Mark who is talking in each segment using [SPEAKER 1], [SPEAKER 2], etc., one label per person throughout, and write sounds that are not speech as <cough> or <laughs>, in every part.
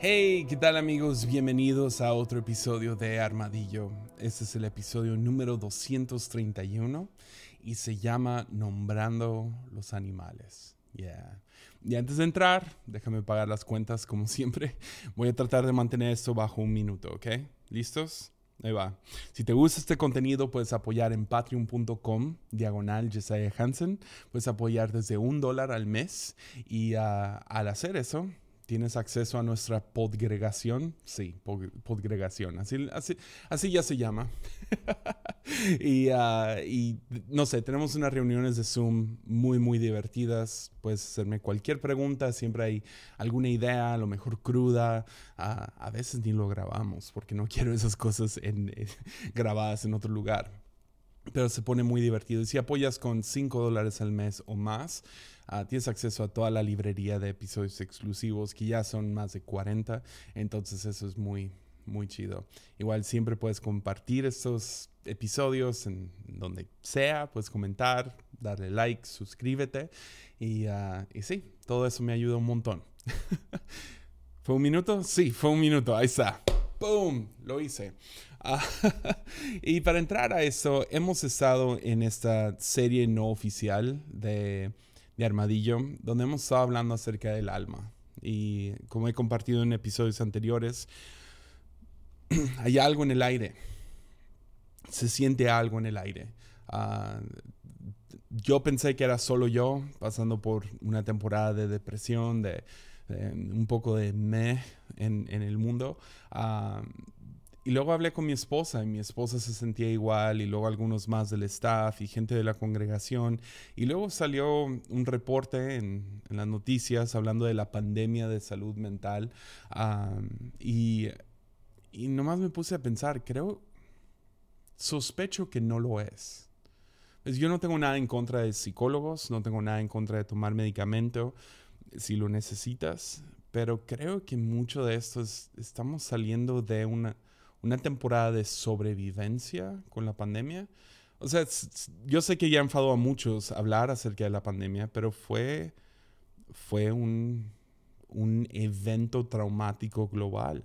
[SPEAKER 1] Hey, ¿qué tal amigos? Bienvenidos a otro episodio de Armadillo. Este es el episodio número 231 y se llama Nombrando los animales. Yeah. Y antes de entrar, déjame pagar las cuentas como siempre. Voy a tratar de mantener esto bajo un minuto, ¿ok? ¿Listos? Ahí va. Si te gusta este contenido, puedes apoyar en patreon.com, diagonal Jesiah Hansen. Puedes apoyar desde un dólar al mes. Y ah, al hacer eso, ¿Tienes acceso a nuestra podgregación? Sí, podgregación. Así, así, así ya se llama. <laughs> Ah, y, no sé, tenemos unas reuniones de Zoom muy, muy divertidas. Puedes hacerme cualquier pregunta. Siempre hay alguna idea, a lo mejor cruda. Ah, a veces ni lo grabamos porque no <laughs> quiero esas cosas en, grabadas en otro lugar pero se pone muy divertido. Y si apoyas con 5 dólares al mes o más, ah, tienes acceso a toda la librería de episodios exclusivos, que ya son más de 40. Entonces eso es muy, muy chido. Igual siempre puedes compartir estos episodios en donde sea, puedes comentar, darle like, suscríbete. Y, y sí, todo eso me ayuda un montón. <laughs> ¿Fue un minuto? Sí, fue un minuto. Ahí está. ¡Boom! Lo hice. Ah, <laughs> y para entrar a eso, hemos estado en esta serie no oficial de, de, Armadillo, donde hemos estado hablando acerca del alma. Y como he compartido en episodios anteriores, <clears throat> hay algo en el aire. Se siente algo en el aire. Uh, yo pensé que era solo yo, pasando por una temporada de depresión, de, de un poco de meh en, el mundo. Uh, y luego hablé con mi esposa y mi esposa se sentía igual y luego algunos más del staff y gente de la congregación. Y luego salió un reporte en, las noticias hablando de la pandemia de salud mental. y, y nomás me puse a pensar, creo, sospecho que no lo es. Pues yo no tengo nada en contra de psicólogos, no tengo nada en contra de tomar medicamento si lo necesitas, pero creo que mucho de esto es, estamos saliendo de una una temporada de sobrevivencia con la pandemia. O sea, yo sé que ya enfadó a muchos hablar acerca de la pandemia, pero fue, fue un, un evento traumático global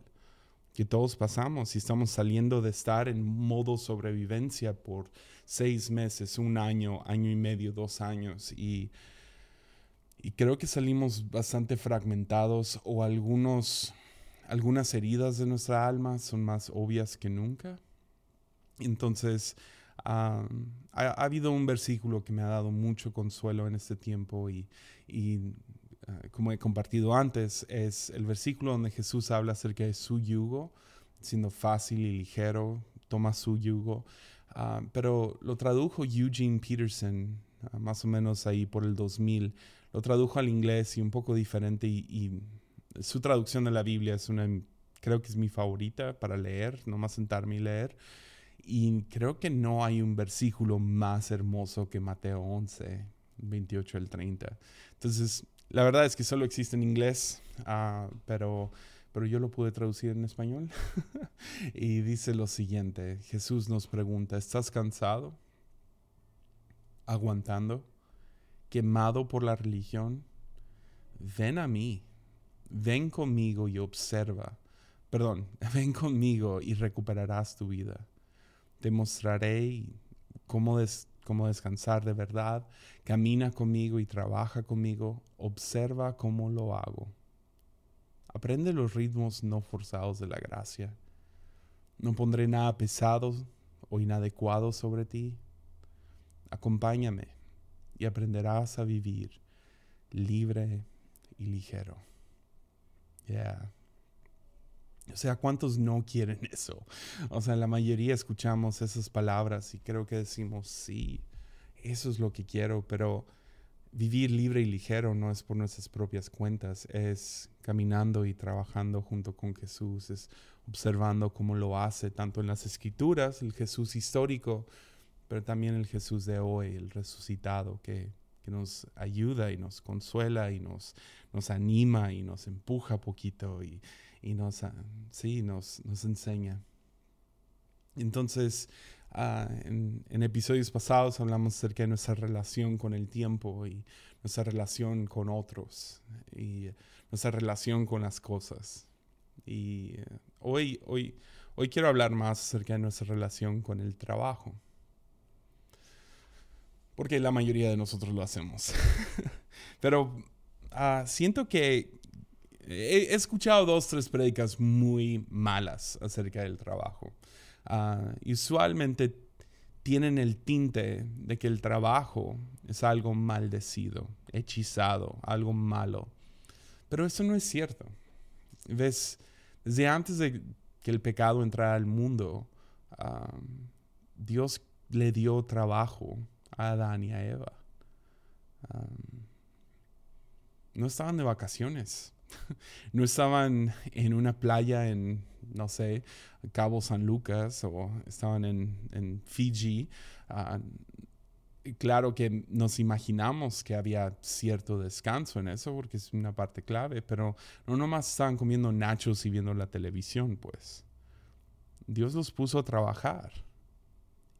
[SPEAKER 1] que todos pasamos y estamos saliendo de estar en modo sobrevivencia por seis meses, un año, año y medio, dos años y, y creo que salimos bastante fragmentados o algunos algunas heridas de nuestra alma son más obvias que nunca. Entonces, ha, habido un versículo que me ha dado mucho consuelo en este tiempo y, ah, como he compartido antes, es el versículo donde Jesús habla acerca de su yugo, siendo fácil y ligero, toma su yugo. Ah, pero lo tradujo Eugene Peterson, ah, más o menos ahí por el 2000. Lo tradujo al inglés y un poco diferente y su traducción de la Biblia es una, creo que es mi favorita para leer, nomás sentarme y leer. Y creo que no hay un versículo más hermoso que Mateo 11, 28 al 30. Entonces, la verdad es que solo existe en inglés, ah, pero, pero yo lo pude traducir en español. <laughs> y dice lo siguiente, Jesús nos pregunta, ¿estás cansado? ¿Aguantando? ¿Quemado por la religión? Ven a mí ven conmigo y observa. Perdón, <laughs> ven conmigo y recuperarás tu vida. Te mostraré cómo, cómo descansar de verdad. Camina conmigo y trabaja conmigo. Observa cómo lo hago. Aprende los ritmos no forzados de la gracia. No pondré nada pesado o inadecuado sobre ti. Acompáñame y aprenderás a vivir libre y ligero. Yeah. O sea, ¿cuántos no quieren <laughs> eso? O sea, la mayoría escuchamos esas palabras y creo que decimos, sí, eso es lo que quiero, pero vivir libre y ligero no es por nuestras propias cuentas, es caminando y trabajando junto con Jesús, es observando cómo lo hace, tanto en las escrituras, el Jesús histórico, pero también el Jesús de hoy, el resucitado, que que nos ayuda y nos consuela y nos, nos anima y nos empuja poquito y, y nos, ah, sí, nos, nos enseña. Entonces, ah, en, episodios pasados hablamos acerca de nuestra relación con el tiempo y nuestra relación con otros y nuestra relación con las cosas. Y eh, hoy, hoy, hoy quiero hablar más acerca de nuestra relación con el trabajo. Porque la mayoría de nosotros lo hacemos. <laughs> Pero ah, siento que he, escuchado dos, tres prédicas muy malas acerca del trabajo. Uh, usualmente tienen el tinte de que el trabajo es algo maldecido, hechizado, algo malo. Pero eso no es cierto. ¿Ves? Desde antes de que el pecado entrara al mundo, Dios le dio trabajo a Adán y a Eva. no estaban de vacaciones. <laughs> no estaban en una playa en, no sé, Cabo San Lucas o estaban en, en Fiji. Claro que nos imaginamos que había cierto descanso en eso porque es una parte clave, pero no nomás estaban comiendo nachos y viendo la televisión, pues. Dios los puso a trabajar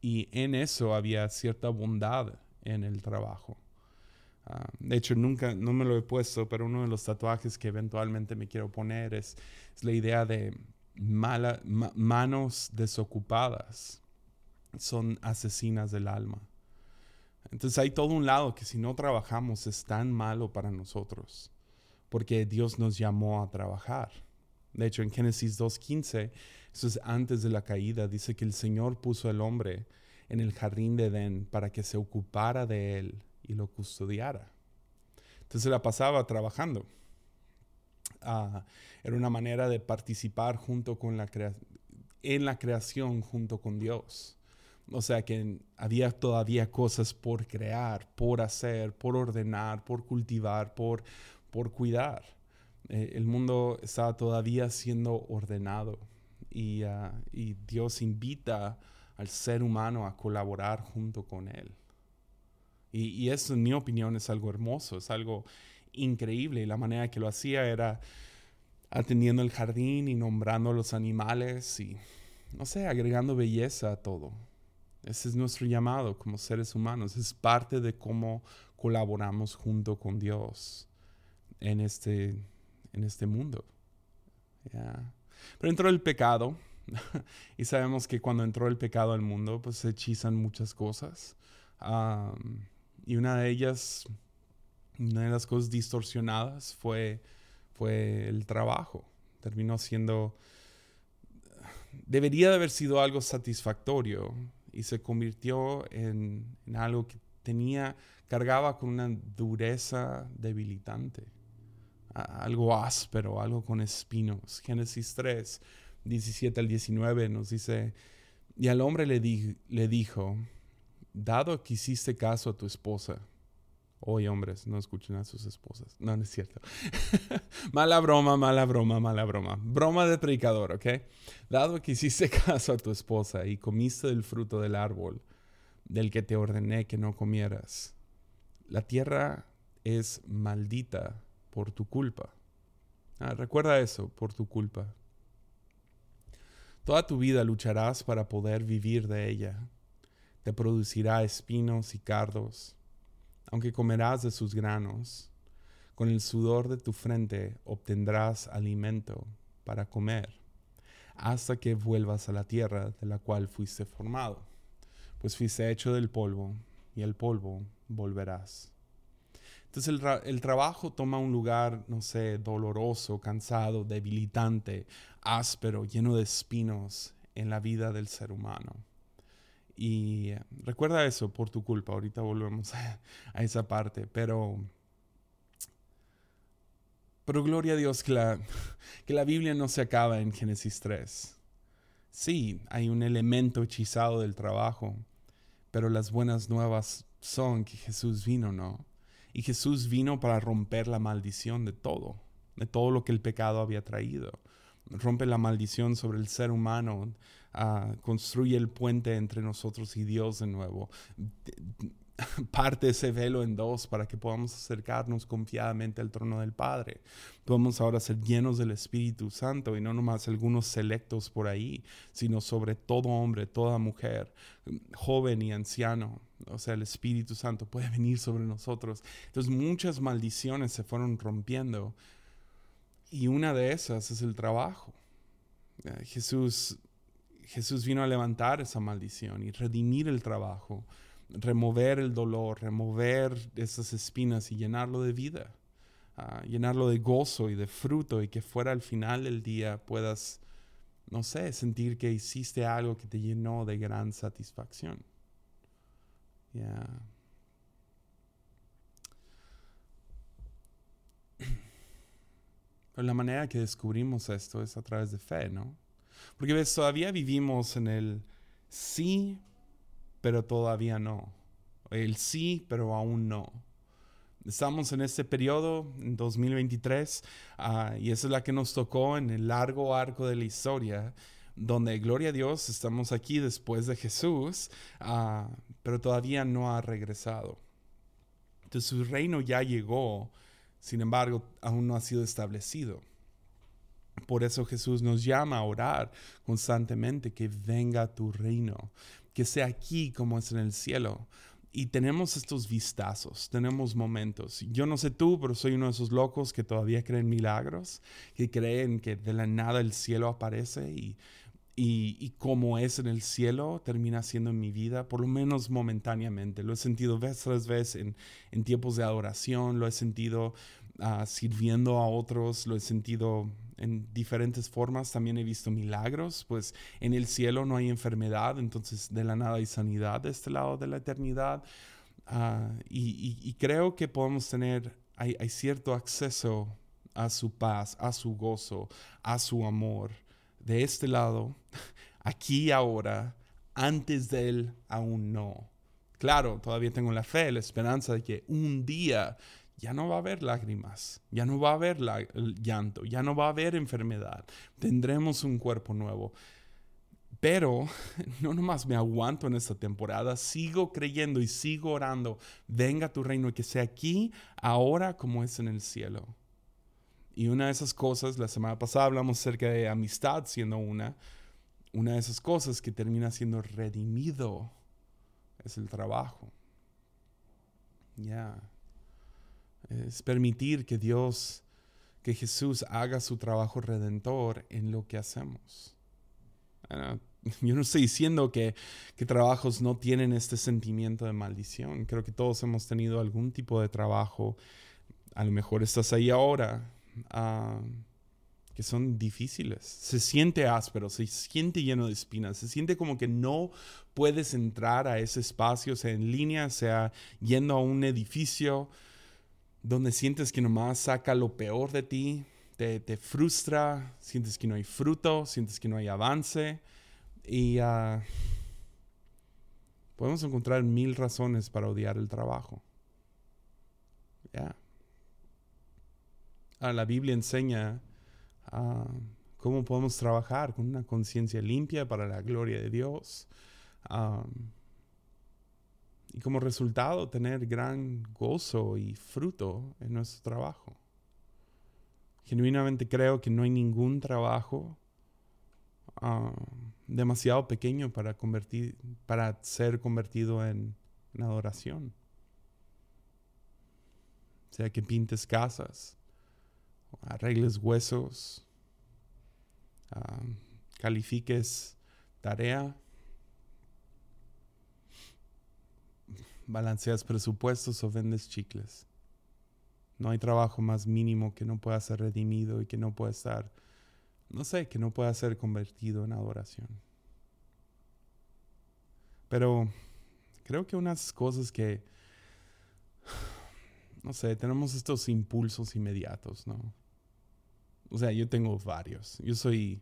[SPEAKER 1] y en eso había cierta bondad en el trabajo. Ah, de hecho, nunca, no me lo he puesto, pero uno de los tatuajes que eventualmente me quiero poner es, la idea de mala, manos desocupadas. Son asesinas del alma. Entonces hay todo un lado que si no trabajamos es tan malo para nosotros, porque Dios nos llamó a trabajar. De hecho, en Génesis 2.15, eso es antes de la caída, dice que el Señor puso al hombre en el jardín de Edén para que se ocupara de él y lo custodiara. Entonces la pasaba trabajando. Ah, era una manera de participar junto con la en la creación junto con Dios. O sea que había todavía cosas por crear, por hacer, por ordenar, por cultivar, por, por cuidar. Eh, el mundo estaba todavía siendo ordenado y, ah, y Dios invita al ser humano a colaborar junto con Él. Y, eso, en mi opinión, es algo hermoso, es algo increíble. Y la manera que lo hacía era atendiendo el jardín y nombrando los animales y, no sé, agregando belleza a todo. Ese es nuestro llamado como seres humanos. Es parte de cómo colaboramos junto con Dios en este, en este mundo. Pero entró el pecado. <laughs> y sabemos que cuando entró el pecado al mundo, pues se hechizan muchas cosas. Y una de ellas, una de las cosas distorsionadas fue, fue el trabajo. Terminó siendo, debería de haber sido algo satisfactorio y se convirtió en, en algo que tenía, cargaba con una dureza debilitante, algo áspero, algo con espinos. Génesis 3, 17 al 19 nos dice, y al hombre le, le dijo, dado que hiciste caso a tu esposa, hoy hombres, no escuchen a sus esposas. No, no es cierto. <laughs> mala broma, mala broma, mala broma. Broma de predicador, ¿ok? Dado que hiciste <laughs> caso a tu esposa y comiste del fruto del árbol del que te ordené que no comieras, la tierra es maldita por tu culpa. Ah, recuerda eso, por tu culpa. Toda tu vida lucharás para poder vivir de ella te producirá espinos y cardos, aunque comerás de sus granos. Con el sudor de tu frente obtendrás alimento para comer, hasta que vuelvas a la tierra de la cual fuiste formado, pues fuiste hecho del polvo, y el polvo volverás. Entonces el, trabajo toma un lugar, no sé, doloroso, cansado, debilitante, áspero, lleno de espinos en la vida del ser humano. Y recuerda eso por tu culpa. Ahorita volvemos a, esa parte. Pero, pero gloria a Dios que la, que la Biblia no se acaba en Génesis 3. Sí, hay un elemento hechizado del trabajo, pero las buenas nuevas son que Jesús vino, ¿no? Y Jesús vino para romper la maldición de todo, de todo lo que el pecado había traído. Rompe la maldición sobre el ser humano, construye el puente entre nosotros y Dios de nuevo. <laughs> Parte ese velo en dos para que podamos acercarnos confiadamente al trono del Padre. Podemos ahora ser llenos del Espíritu Santo y no nomás algunos selectos por ahí, sino sobre todo hombre, toda mujer, joven y anciano. O sea, el Espíritu Santo puede venir sobre nosotros. Entonces muchas maldiciones se fueron rompiendo Y una de esas es el trabajo. Jesús, Jesús vino a levantar esa maldición y redimir el trabajo, remover el dolor, remover esas espinas y llenarlo de vida, ah, llenarlo de gozo y de fruto y que fuera al final del día puedas, no sé, sentir que hiciste algo que te llenó de gran satisfacción. La manera que descubrimos esto es a través de fe, ¿no? Porque todavía vivimos en el sí, pero todavía no. El sí, pero aún no. Estamos en este periodo, en 2023, ah, y esa es la que nos tocó en el largo arco de la historia, donde, gloria a Dios, estamos aquí después de Jesús, ah, pero todavía no ha regresado. Entonces su reino ya llegó, sin embargo, aún no ha sido establecido. Por eso Jesús nos llama a orar constantemente que venga tu reino, que sea aquí como es en el cielo. Y tenemos estos vistazos, tenemos momentos. Yo no sé tú, pero soy uno de esos locos que todavía creen milagros, que creen que de la nada el cielo aparece y y, como es en el cielo termina siendo en mi vida, por lo menos momentáneamente. Lo he sentido vez tras vez en, tiempos de adoración, lo he sentido ah, sirviendo a otros, lo he sentido en diferentes formas. También he visto milagros, pues en el cielo no hay enfermedad, entonces de la nada hay sanidad de este lado de la eternidad. Ah, y, creo que podemos tener, hay cierto acceso a su paz, a su gozo, a su amor de este lado, <laughs> aquí ahora, antes de él aún no. Claro, todavía tengo la fe, la esperanza de que un día ya no va a haber lágrimas, ya no va a haber llanto, ya no va a haber enfermedad, tendremos un cuerpo nuevo. Pero <laughs> no nomás me aguanto en esta temporada, sigo creyendo y sigo orando, venga tu reino que sea aquí, ahora como es en el cielo. Y una de esas cosas, la semana pasada hablamos acerca de amistad siendo una, una de esas cosas que termina siendo redimido es el trabajo. Ya. Es permitir que Dios, que Jesús haga su trabajo redentor en lo que hacemos. <laughs> Yo no estoy diciendo que, que, trabajos no tienen este sentimiento de maldición. Creo que todos hemos tenido algún tipo de trabajo. A lo mejor estás ahí ahora Ah, que son difíciles. Se siente áspero, se siente lleno de espinas, se siente como que no puedes entrar a ese espacio, sea en línea, sea yendo a un edificio donde sientes que nomás saca lo peor de ti, te, frustra, sientes que no hay fruto, sientes que no hay avance y uh, podemos encontrar mil razones para odiar el trabajo. Ya la Biblia enseña ah, cómo podemos trabajar con una conciencia limpia para la gloria de Dios. Y como resultado tener gran gozo y fruto en nuestro trabajo. Genuinamente creo que no hay ningún trabajo ah, demasiado pequeño para, convertir, para ser convertido en, en adoración. O sea, que pintes casas, arregles huesos, califiques tarea, balanceas presupuestos o vendes chicles. No hay trabajo más mínimo que no pueda ser redimido y que no pueda estar, no sé, que no pueda ser convertido en adoración. Pero creo que unas cosas que, no sé, tenemos estos impulsos inmediatos, ¿no? O sea, yo tengo varios. Yo soy,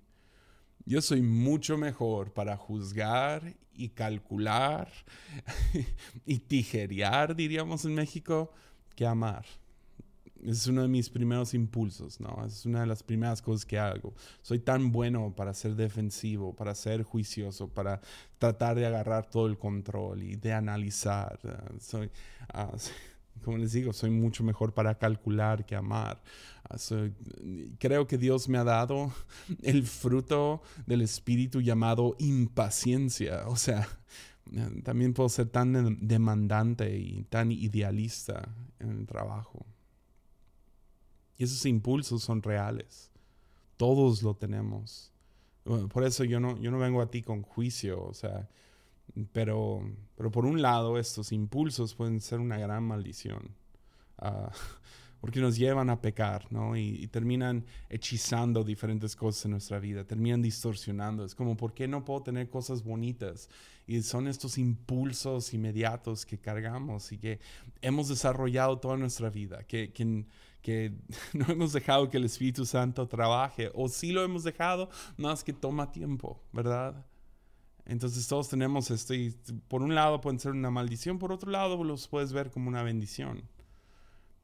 [SPEAKER 1] yo soy mucho mejor para juzgar y calcular <laughs> y tijerear, diríamos en México, que amar. Es uno de mis primeros impulsos, ¿no? Es una de las primeras cosas que hago. Soy tan bueno para ser defensivo, para ser juicioso, para tratar de agarrar todo el control y de analizar. Soy, uh, <laughs> como les digo, soy mucho mejor para calcular que amar. Creo que Dios me ha dado <laughs> el fruto del espíritu llamado impaciencia. O sea, también puedo ser tan demandante y tan idealista en el trabajo. Y esos impulsos son reales. Todos lo tenemos. Por eso yo no, yo no vengo a ti con juicio, o sea, pero, pero por un lado estos impulsos pueden ser una gran maldición. Ah, <laughs> porque nos llevan a pecar, ¿no? Y, terminan hechizando diferentes cosas en nuestra vida, terminan distorsionando. Es como, ¿por qué no puedo tener cosas bonitas? Y son estos impulsos inmediatos que cargamos y que hemos desarrollado toda nuestra vida, que, que, <laughs> no hemos dejado que el Espíritu Santo trabaje, o sí lo hemos dejado, más que toma tiempo, ¿verdad? Entonces todos tenemos esto por un lado pueden ser una maldición, por otro lado los puedes ver como una bendición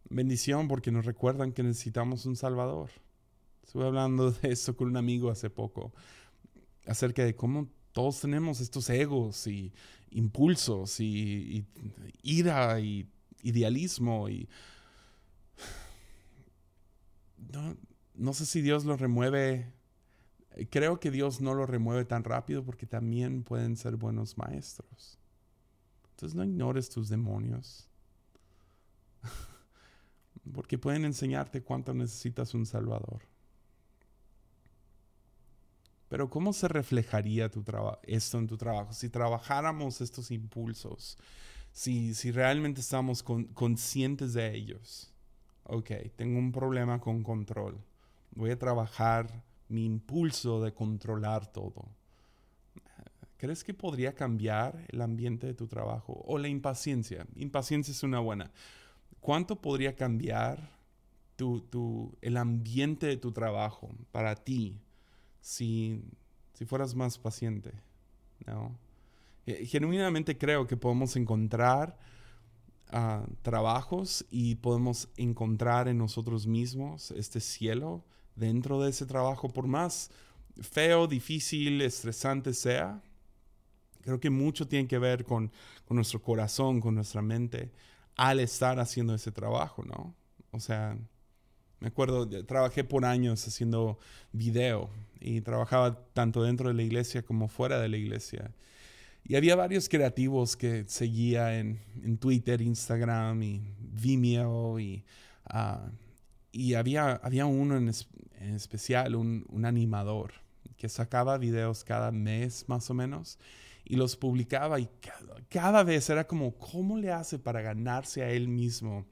[SPEAKER 1] bendición porque nos recuerdan que necesitamos un Salvador. Estuve hablando <laughs> de eso con un amigo hace poco, acerca de cómo todos tenemos estos egos y impulsos y, ira y idealismo y <sighs> no, no sé si Dios lo remueve. Creo que Dios no lo remueve tan rápido porque también pueden ser buenos maestros. Entonces no ignores tus demonios <laughs> porque pueden enseñarte cuánto necesitas un Salvador. Pero ¿cómo se reflejaría tu esto en tu trabajo? Si trabajáramos estos impulsos, si, si realmente estamos conscientes de ellos. Ok, tengo un problema con control. Voy a trabajar mi impulso de controlar todo. ¿Crees que podría cambiar el ambiente de tu trabajo? O la impaciencia. Impaciencia es una buena. ¿Cuánto podría cambiar tu, el ambiente de tu trabajo para ti si, si fueras más paciente? ¿no? Eh, genuinamente creo que podemos encontrar ah, trabajos y podemos encontrar en nosotros mismos este cielo dentro de ese trabajo, por más feo, difícil, estresante sea. Creo que mucho tiene que ver con, con nuestro corazón, con nuestra mente al estar haciendo ese trabajo, ¿no? O sea, me acuerdo, trabajé por años haciendo video y trabajaba tanto dentro de la iglesia como fuera de la iglesia. Y había varios creativos que seguía en, Twitter, Instagram y Vimeo y, ah, y había, había uno en, especial, un, un animador que sacaba videos cada mes más o menos y los publicaba y cada, vez era como, ¿cómo le hace para ganarse a él mismo?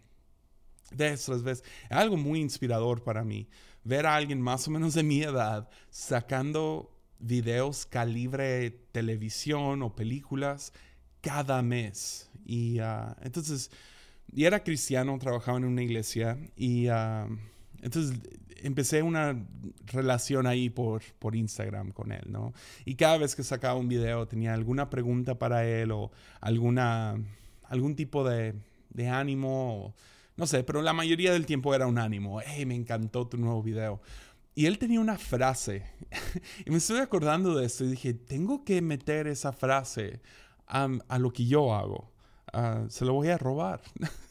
[SPEAKER 1] De esas veces, algo muy inspirador para mí, ver a alguien más o menos de mi edad sacando videos calibre televisión o películas cada mes. Y uh, entonces, y era cristiano, trabajaba en una iglesia y uh, entonces empecé una relación ahí por, por Instagram con él, ¿no? Y cada vez que sacaba un video tenía alguna pregunta para él o alguna, algún tipo de, de ánimo, no sé, pero la mayoría del tiempo era un ánimo. Hey, me encantó tu nuevo video. Y él tenía una frase. <laughs> y me estoy acordando de esto y dije, tengo que meter esa frase a, a lo que yo hago. Uh, se lo voy a robar. <laughs>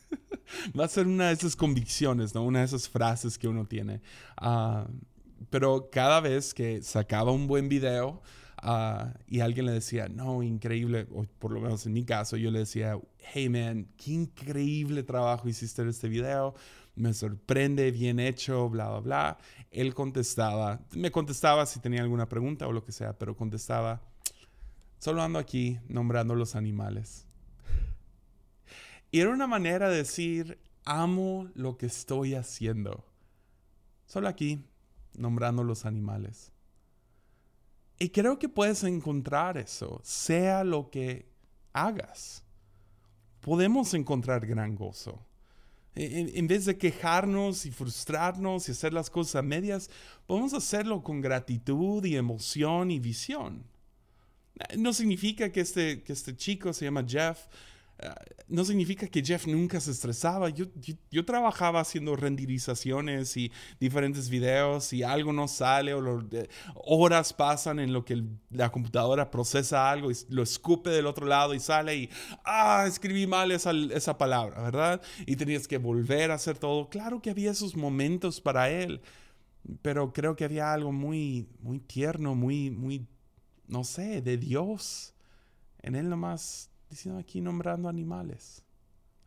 [SPEAKER 1] <laughs> Va a ser una de esas convicciones, ¿no? Una de esas frases que uno tiene. Ah, pero cada vez que sacaba un buen video ah, y alguien le decía, no, increíble, por lo menos en mi caso, yo le decía, hey man, qué increíble trabajo hiciste en este video, me sorprende, bien hecho, bla, bla, bla. Él contestaba, me contestaba si tenía alguna pregunta o lo que sea, pero contestaba, solo ando aquí nombrando los animales. Y era una manera de decir, amo lo que estoy haciendo. Solo aquí, nombrando los animales. Y creo que puedes encontrar eso, sea lo que hagas. Podemos encontrar gran gozo. En, vez de quejarnos y frustrarnos y hacer las cosas a medias, podemos hacerlo con gratitud y emoción y visión. No significa que este, que este chico se llama Jeff no significa que Jeff nunca se estresaba. Yo, yo, trabajaba haciendo renderizaciones y diferentes videos y algo no sale o horas pasan en lo que la computadora procesa algo y lo escupe del otro lado y sale y, ah, escribí mal esa, esa palabra, ¿verdad? Y tenías que volver a hacer todo. Claro que había esos momentos para él, pero creo que había algo muy, muy tierno, muy, muy, no sé, de Dios. En él nomás diciendo aquí nombrando animales.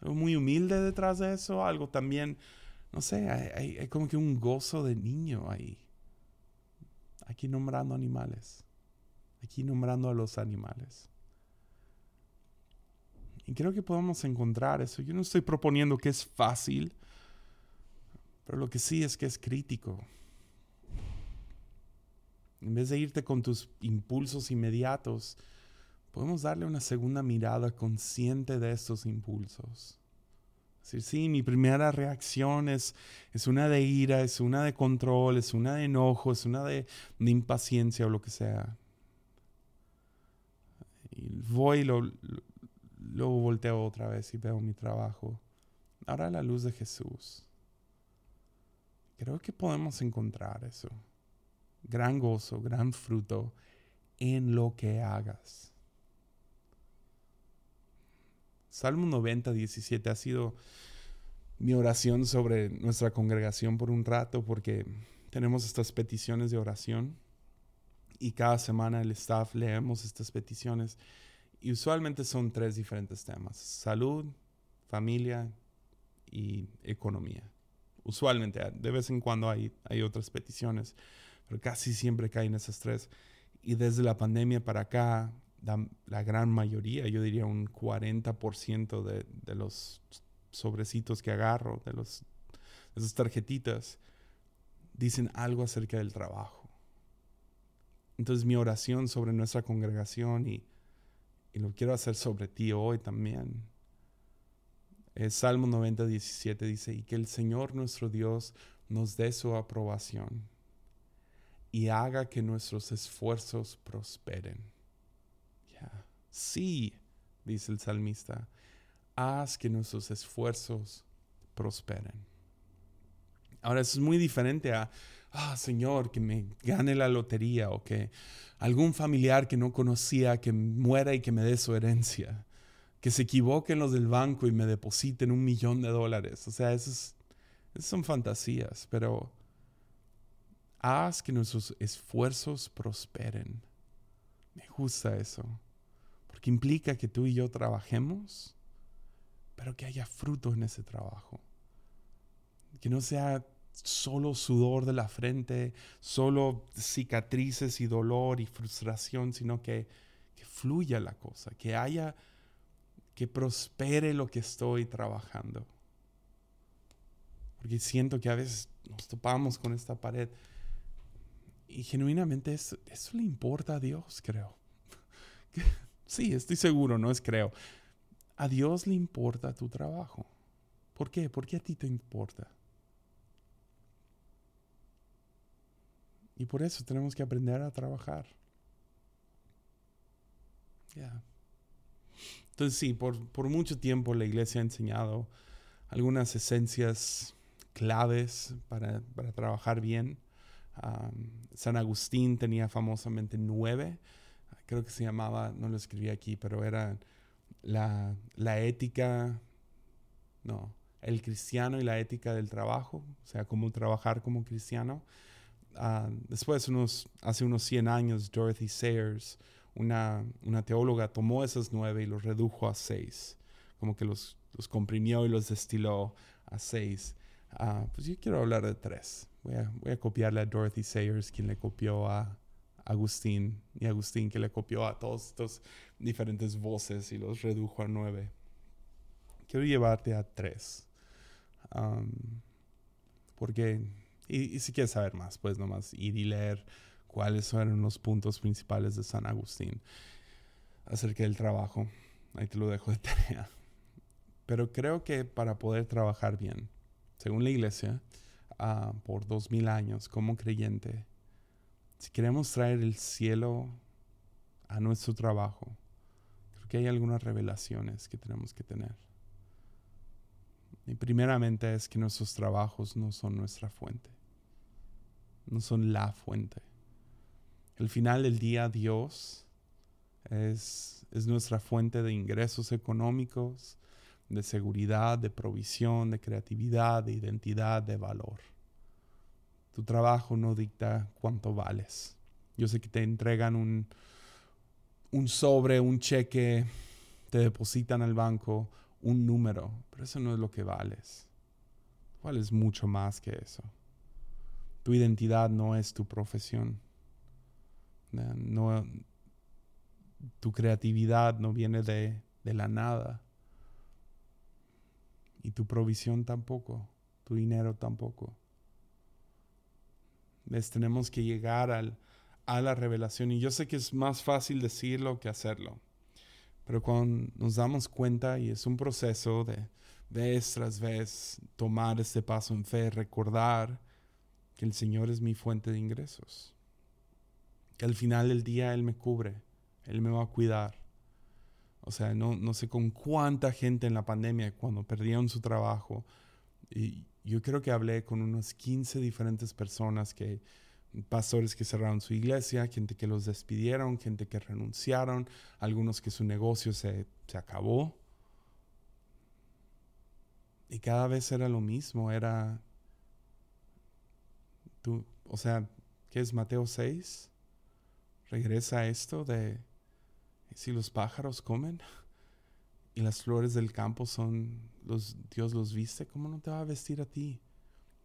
[SPEAKER 1] Algo muy humilde detrás de eso, algo también no sé, hay, como que un gozo de niño ahí. Aquí nombrando animales. Aquí nombrando a los animales. Y creo que podemos encontrar eso. Yo no estoy proponiendo que es fácil, pero lo que sí es que es crítico. En vez de irte con tus impulsos inmediatos, podemos darle una segunda mirada consciente de estos impulsos. Es decir, sí, mi primera reacción es, es una de ira, es una de control, es una de enojo, es una de, de impaciencia o lo que sea. Y voy y lo, Luego volteo otra vez y veo mi trabajo. Ahora la luz de Jesús. Creo que podemos encontrar eso. Gran gozo, gran fruto en lo que hagas. Salmo 90, 17 ha sido mi oración sobre nuestra congregación por un rato porque tenemos estas peticiones de oración y cada semana el staff leemos estas peticiones y usualmente son tres diferentes temas. Salud, familia y economía. Usualmente, de vez en cuando hay, hay otras peticiones, pero casi siempre caen esas tres. Y desde la pandemia para acá, la, gran mayoría, yo diría un 40% de, de los sobrecitos que agarro, de, los, de esas tarjetitas, dicen algo acerca del trabajo. Entonces mi oración sobre nuestra congregación y y lo quiero hacer sobre ti hoy también. El Salmo 90, 17 dice, y que el Señor nuestro Dios nos dé su aprobación y haga que nuestros esfuerzos prosperen. Sí, dice el salmista, haz que nuestros esfuerzos prosperen. Ahora, eso es muy diferente a, ah, Señor, que me gane la lotería o que algún familiar que no conocía que muera y que me dé su herencia, que se equivoquen los del banco y me depositen un millón de dólares. O sea, esas, son fantasías, pero haz que nuestros esfuerzos prosperen. Me gusta eso, porque implica que tú y yo trabajemos, pero que haya fruto en ese trabajo. Que no sea solo sudor de la frente, solo cicatrices y dolor y frustración, sino que, que fluya la cosa, que haya, que prospere lo que estoy trabajando. Porque siento que a veces nos topamos con esta pared y genuinamente eso, eso le importa a Dios, creo. <laughs> sí, estoy seguro, no es creo. A Dios le importa tu trabajo. ¿Por qué? Porque a ti te importa. Y por eso tenemos que aprender a trabajar. Entonces sí, por, mucho tiempo la iglesia ha enseñado algunas esencias claves para, trabajar bien. San Agustín tenía famosamente nueve, creo que se llamaba, no lo escribí aquí, pero era la, la ética, no, el cristiano y la ética del trabajo, o sea, cómo trabajar como cristiano. Ah, después, unos, hace unos 100 años, Dorothy Sayers, una, una, teóloga, tomó esos nueve y los redujo a seis. Como que los, los comprimió y los destiló a seis. Ah, pues yo quiero hablar de tres. Voy a, voy a copiarle a Dorothy Sayers, quien le copió a Agustín, y Agustín que le copió a todos estos diferentes voces y los redujo a nueve. Quiero llevarte a tres. porque y, si quieres saber más, pues nomás ir y leer cuáles son los puntos principales de San Agustín acerca del trabajo. Ahí te lo dejo de tarea. Pero creo que para poder trabajar bien, según la iglesia, uh, por dos mil años como creyente, si queremos traer el cielo a nuestro trabajo, creo que hay algunas revelaciones que tenemos que tener. Y primeramente es que nuestros trabajos no son nuestra fuente no son la fuente. Al final del día Dios es, es nuestra fuente de ingresos económicos, de seguridad, de provisión, de creatividad, de identidad, de valor. Tu trabajo no dicta cuánto vales. Yo sé que te entregan un, un sobre, un cheque, te depositan al banco un número, pero eso no es lo que vales. ¿Cuál es mucho más que eso? Tu identidad no es tu profesión. No, tu creatividad no viene de, de la nada. Y tu provisión tampoco. Tu dinero tampoco. ¿Ves? Tenemos que llegar al, a la revelación. Y yo sé que es más fácil decirlo que hacerlo. Pero cuando nos damos cuenta, y es un proceso de vez tras vez tomar este paso en fe, recordar que el Señor es mi fuente de ingresos. Que al final del día Él me cubre, Él me va a cuidar. O sea, no, no sé con cuánta gente en la pandemia, cuando perdieron su trabajo, y yo creo que hablé con unas 15 diferentes personas que pastores que cerraron su iglesia, gente que los despidieron, gente que renunciaron, algunos que su negocio se, se acabó. Y cada vez era lo mismo, era, tú, o sea, ¿qué es Mateo 6? Regresa a esto de, si los pájaros comen <laughs> y las flores del campo son, los, Dios los viste, ¿cómo no te va a vestir a ti?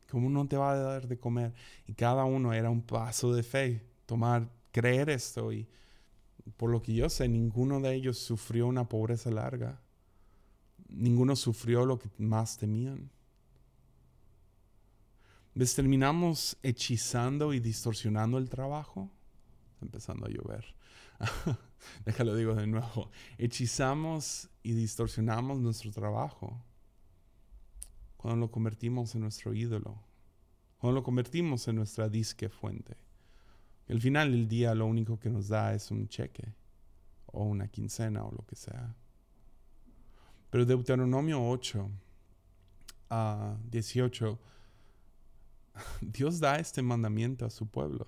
[SPEAKER 1] ¿Cómo no te va a dar de comer? Y cada uno era un paso de fe, tomar, creer esto. Y por lo que yo sé, ninguno de ellos sufrió una pobreza larga. Ninguno sufrió lo que más temían. ¿Ves? Terminamos hechizando y distorsionando el trabajo. Está empezando a llover. <laughs> Déjalo digo de nuevo. Hechizamos y distorsionamos nuestro trabajo cuando lo convertimos en nuestro ídolo, cuando lo convertimos en nuestra disque fuente. Al final del día lo único que nos da es un cheque o una quincena o lo que sea. Pero Deuteronomio 8 a 18, Dios da este mandamiento a su pueblo.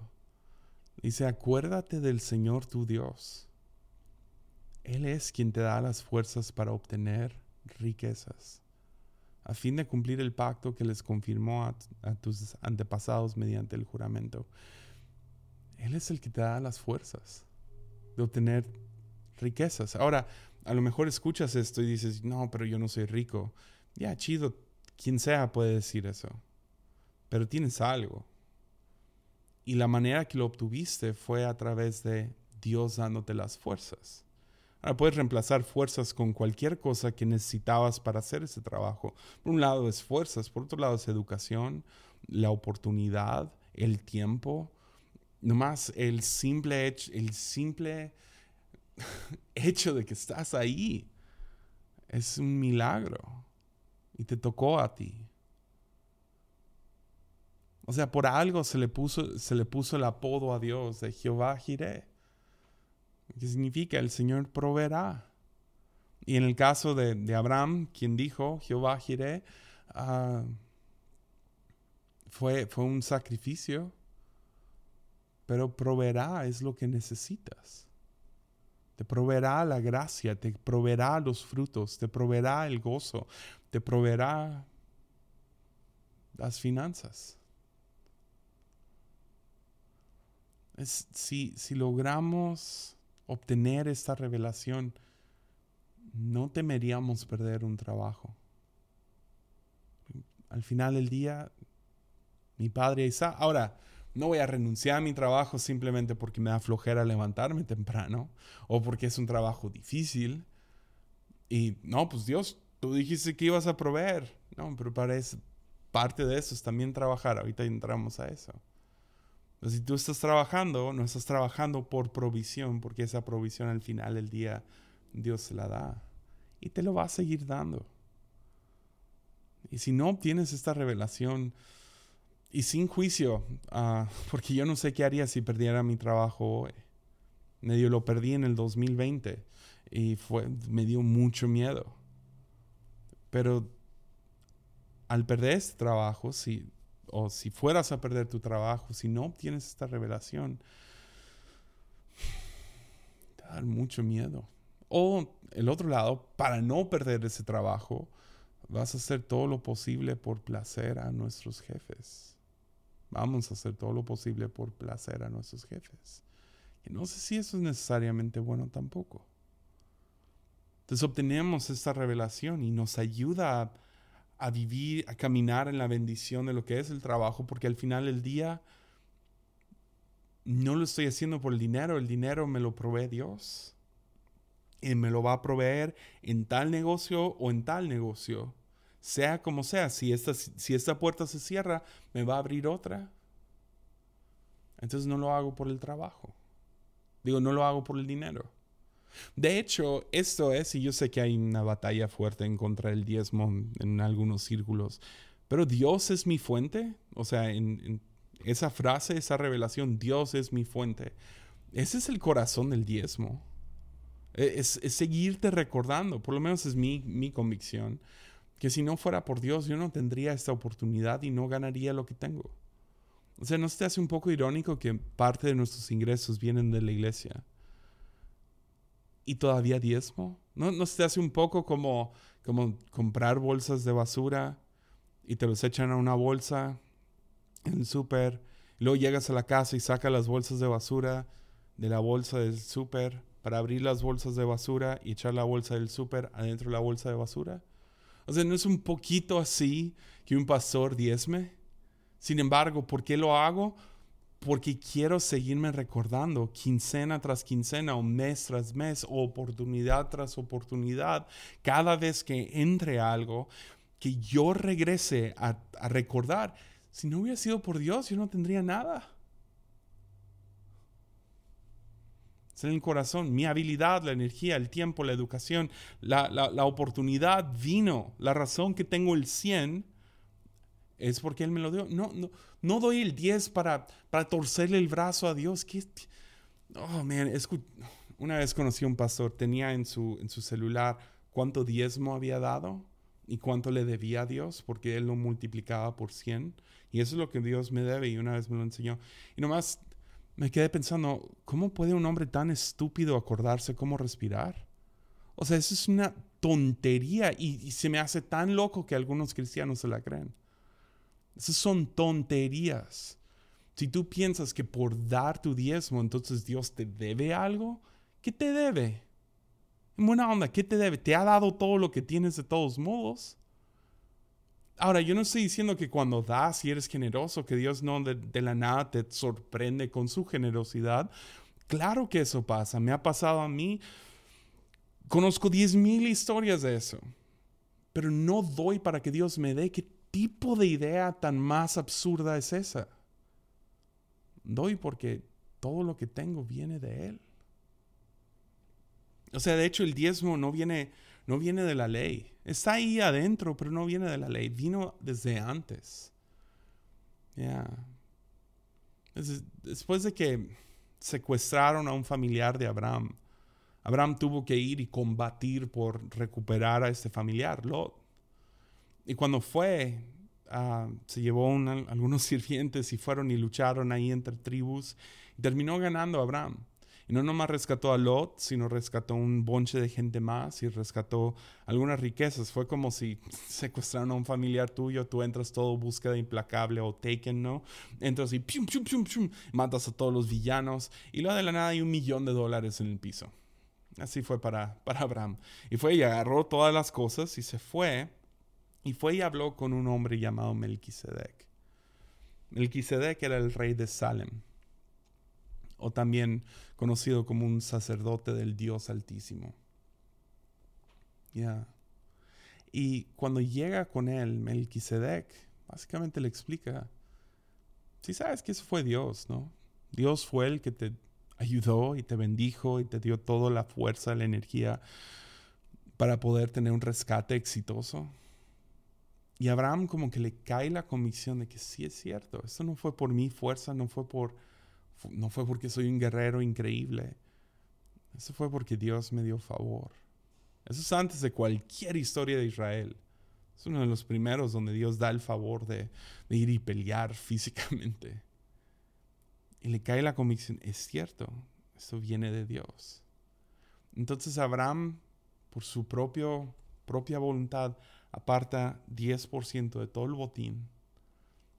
[SPEAKER 1] Dice, acuérdate del Señor tu Dios. Él es quien te da las fuerzas para obtener riquezas a fin de cumplir el pacto que les confirmó a, tus antepasados mediante el juramento. Él es el que te da las fuerzas de obtener riquezas. Ahora, a lo mejor escuchas esto y dices, no, pero yo no soy rico. Ya, chido, quien sea puede decir eso. Pero tienes algo. Y la manera que lo obtuviste fue a través de Dios dándote las fuerzas. Ahora puedes reemplazar fuerzas con cualquier cosa que necesitabas para hacer ese trabajo. Por un lado es fuerzas, por otro lado es educación, la oportunidad, el tiempo. Nomás el simple hecho, el simple <laughs> hecho de que estás ahí es un milagro y te tocó a ti. O sea, por algo se le puso, se le puso el apodo a Dios de Jehová Jireh. ¿Qué significa? El Señor proveerá. Y en el caso de, Abraham, quien dijo, Jehová giré, ah, fue, fue un sacrificio, pero proveerá es lo que necesitas. Te proveerá la gracia, te proveerá los frutos, te proveerá el gozo, te proveerá las finanzas. Es, si, si logramos obtener esta revelación, no temeríamos perder un trabajo. Al final del día, mi padre Isa, ahora, no voy a renunciar a mi trabajo simplemente porque me da flojera levantarme temprano o porque es un trabajo difícil. Y no, pues Dios, tú dijiste que ibas a proveer. No, pero para parte de eso es también trabajar. Ahorita entramos a eso si tú estás trabajando, no estás trabajando por provisión, porque esa provisión al final del día Dios la da. Y te lo va a seguir dando. Y si no obtienes esta revelación, y sin juicio, ah, <laughs> porque yo no sé qué haría si perdiera mi trabajo hoy. Medio lo perdí en el 2020 y fue, me dio mucho miedo. Pero al perder este trabajo, si o si fueras a perder tu trabajo, si no obtienes esta revelación, te da mucho miedo. O el otro lado, para no perder ese trabajo, vas a hacer todo lo posible por placer a nuestros jefes. Vamos a hacer todo lo posible por placer a nuestros jefes. Y no sé si eso es necesariamente bueno tampoco. Entonces obtenemos esta revelación y nos ayuda a vivir, a caminar en la bendición de lo que es el trabajo, porque al final del día no lo estoy haciendo por el dinero, el dinero me lo provee Dios. Y me lo va a proveer en tal negocio o en tal negocio. Sea como sea, si esta, si esta puerta se cierra, me va a abrir otra. Entonces no lo hago por el trabajo. Digo, no lo hago por el dinero. De hecho, esto es, y yo sé que hay una batalla fuerte en contra del diezmo en algunos círculos, pero Dios es mi fuente. O sea, en, esa frase, esa revelación, Dios es mi fuente. Ese es el corazón del diezmo. E, es, seguirte recordando, por lo menos es mi, mi convicción, que si no fuera por Dios yo no tendría esta oportunidad y no ganaría lo que tengo. O sea, ¿no se te hace un poco irónico que parte de nuestros ingresos vienen de la iglesia? Y todavía diezmo? ¿No, ¿No se hace un poco como, como comprar bolsas de basura y te los echan a una bolsa en el súper? Luego llegas a la casa y sacas las bolsas de basura de la bolsa del súper para abrir las bolsas de basura y echar la bolsa del súper adentro de la bolsa de basura. O sea, ¿no es un poquito así que un pastor diezme? Sin embargo, ¿por qué lo hago? Porque quiero seguirme recordando quincena tras quincena o mes tras mes o oportunidad tras oportunidad, cada vez que entre algo, que yo regrese a, recordar, si no hubiera sido por Dios, yo no tendría nada. Es en el corazón, mi habilidad, la energía, el tiempo, la educación, la, la oportunidad vino, la razón que tengo el 100 es porque Él me lo dio. No, no, no doy el 10 para, para torcerle el brazo a Dios. Oh, man, una vez conocí a un pastor, tenía en su, en su celular cuánto diezmo había dado y cuánto le debía a Dios, porque Él lo multiplicaba por 100. Y eso es lo que Dios me debe y una vez me lo enseñó. Y nomás me quedé pensando, ¿cómo puede un hombre tan estúpido acordarse cómo respirar? O sea, eso es una tontería y se me hace tan loco que algunos cristianos se la creen. Esas son tonterías. Si tú piensas que por dar tu diezmo, entonces Dios te debe algo, ¿qué te debe? En buena onda, ¿qué te debe? Te ha dado todo lo que tienes de todos modos. Ahora, yo no estoy diciendo que cuando das y eres generoso, que Dios no de, la nada te sorprende con su generosidad. Claro que eso pasa, me ha pasado a mí. Conozco diez mil historias de eso. Pero no doy para que Dios me dé. ¿Qué tipo de idea tan más absurda es esa? Doy porque todo lo que tengo viene de Él. O sea, de hecho el diezmo no viene, no viene de la ley. Está ahí adentro, pero no viene de la ley. Vino desde antes. Ya. Después de que secuestraron a un familiar de Abraham, Abraham tuvo que ir y combatir por recuperar a este familiar, Lot. Y cuando fue, ah, se llevó algunos <laughs> sirvientes y fueron y lucharon ahí entre tribus. Y terminó ganando Abraham. Y no nomás rescató a Lot, sino rescató un bonche de gente más y rescató algunas riquezas. Fue como si <laughs> secuestraron a un familiar tuyo, tú entras todo búsqueda implacable o taken, ¿no? Entras y pium, pium, pium, pium, matas a todos los villanos y luego de la nada hay un millón de dólares en el piso. Así fue para, para Abraham. Y fue y agarró todas las cosas y se fue y fue y habló con un hombre llamado Melquisedec. Melquisedec era el rey de Salem, o también conocido como un sacerdote del Dios Altísimo. Ya. Y cuando llega con él, Melquisedec, básicamente le explica, si sabes que eso fue Dios, ¿no? Dios fue el que te ayudó y te bendijo y te dio toda la fuerza, la energía para poder tener un rescate exitoso. Y Abraham como que le cae la convicción de que sí es cierto, esto no fue por mi fuerza, no fue, por, no fue porque soy un guerrero increíble, eso fue porque Dios me dio favor. Eso es antes de cualquier historia de Israel. Es uno de los primeros donde Dios da el favor de, ir y pelear <laughs> físicamente. Y le cae la convicción, es cierto, esto viene de Dios. Entonces Abraham, por su propio, propia voluntad, aparta 10% de todo el botín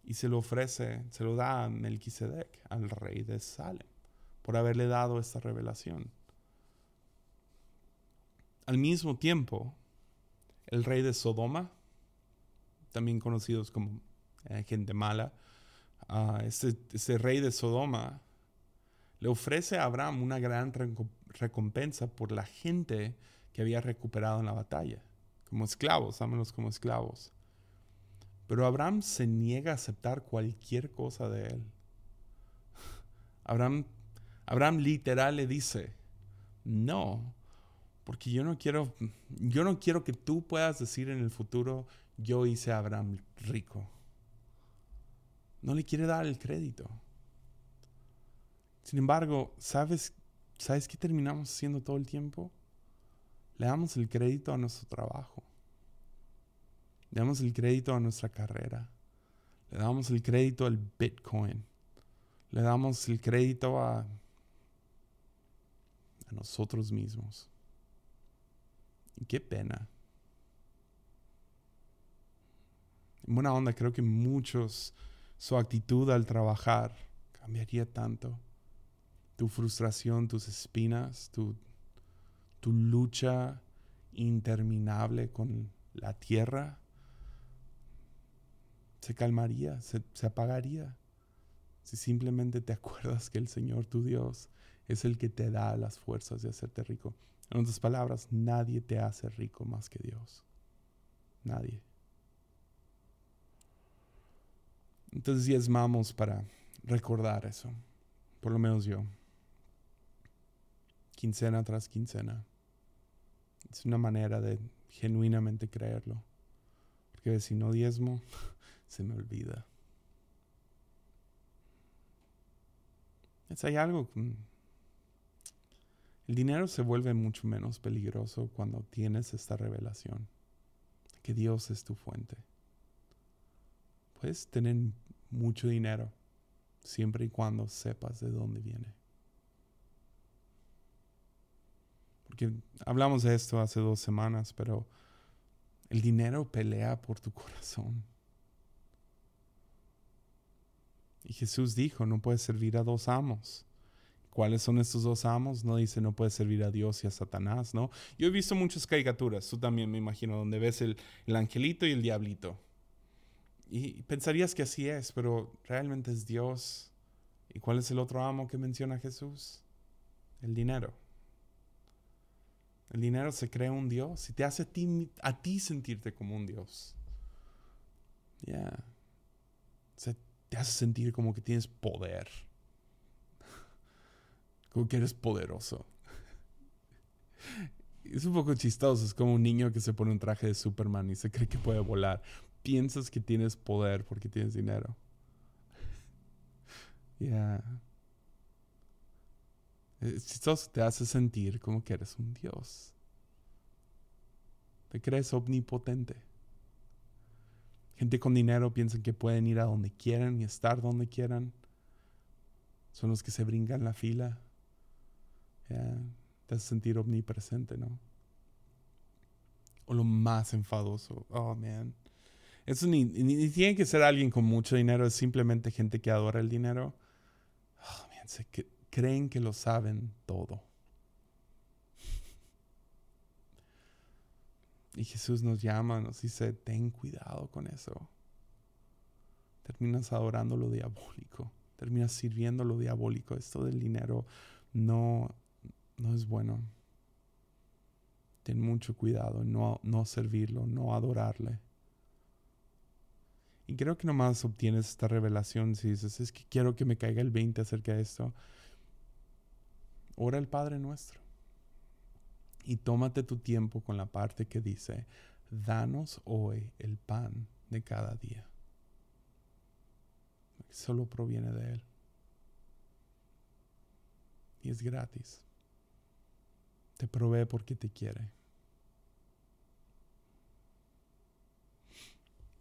[SPEAKER 1] y se lo ofrece, se lo da a Melquisedec, al rey de Salem, por haberle dado esta revelación. Al mismo tiempo, el rey de Sodoma también conocidos como eh, gente mala, uh, este, rey de Sodoma le ofrece a Abraham una gran recompensa por la gente que había recuperado en la batalla, como esclavos, dámelos como esclavos. Pero Abraham se niega a aceptar cualquier cosa de él. Abraham, Abraham literal le dice, no, porque yo no quiero, yo no quiero que tú puedas decir en el futuro, yo hice a Abraham rico. No le quiere dar el crédito. Sin embargo, ¿sabes, ¿sabes qué terminamos haciendo todo el tiempo? Le damos el crédito a nuestro trabajo. Le damos el crédito a nuestra carrera. Le damos el crédito al Bitcoin. Le damos el crédito a, nosotros mismos. Y qué pena. En buena onda, creo que muchos, su actitud al trabajar cambiaría tanto. Tu frustración, tus espinas, tu, tu lucha interminable con la tierra se calmaría, se, apagaría. Si simplemente te <laughs> acuerdas que el Señor tu Dios es el que te da las fuerzas de hacerte rico. En otras palabras, nadie te hace rico más que Dios. Nadie. Entonces diezmamos para recordar eso. Por lo menos yo. Quincena tras quincena. Es una manera de genuinamente creerlo. Porque si no diezmo, <laughs> se me olvida. Es hay algo. El dinero se vuelve mucho menos peligroso cuando tienes esta revelación. Que Dios es tu fuente. Puedes tener mucho dinero siempre y cuando sepas de dónde viene. Hablamos de esto hace dos semanas, pero el dinero pelea por tu corazón. Y Jesús dijo, no puedes servir a dos amos. ¿Cuáles son estos dos amos? No dice, no puedes servir a Dios y a Satanás, ¿no? Yo he visto muchas caricaturas, tú también me imagino, donde ves el angelito y el diablito. Y pensarías que así es, pero realmente es Dios. ¿Y cuál es el otro amo que menciona Jesús? El dinero. El dinero se crea un Dios y te hace a ti, sentirte como un Dios. Ya. Yeah te hace sentir como que tienes poder. <laughs> Como que eres poderoso. <laughs> Es un poco chistoso, es como un niño que se pone un traje de Superman y se cree que puede volar. Piensas que tienes poder porque tienes dinero. <laughs> Ya. Chistoso, te hace sentir como que eres un dios. Te crees omnipotente. Gente con dinero piensa que pueden ir a donde quieran y estar donde quieran. Son los que se brincan la fila. te hace sentir omnipresente, ¿no? O lo más enfadoso. Oh, man. Eso ni, ni, tiene que ser alguien con mucho dinero, es simplemente gente que adora el dinero. Oh, man, se que, creen que lo saben todo. Y Jesús nos llama, nos dice, ten cuidado con eso. Terminas adorando lo diabólico, terminas sirviendo lo diabólico. Esto del dinero no, no es bueno. Ten mucho cuidado no, no servirlo, no adorarle. Y creo que nomás obtienes esta revelación si dices, es que quiero que me caiga el 20 acerca de esto. Ora el Padre nuestro y tómate tu tiempo con la parte que dice, danos hoy el pan de cada día. Solo proviene de Él. Y es gratis. Te provee porque te quiere.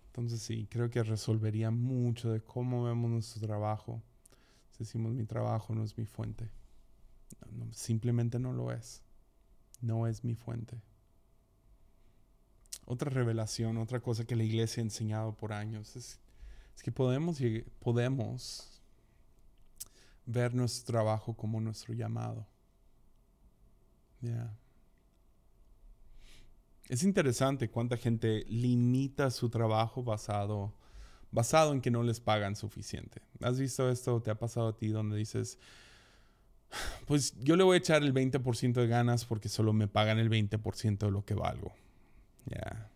[SPEAKER 1] Entonces sí, creo que resolvería mucho de cómo vemos nuestro trabajo. Si decimos mi trabajo no es mi fuente. Simplemente no lo es no es mi fuente. Otra revelación, otra cosa que la iglesia ha enseñado por años es, que podemos, podemos ver nuestro trabajo como nuestro llamado. es interesante cuánta gente limita su trabajo basado, basado en que no les pagan suficiente. ¿Has visto esto? ¿Te ha pasado a ti donde dices, pues yo le voy a echar el 20% de ganas porque solo me pagan el 20% de lo que valgo? Ya.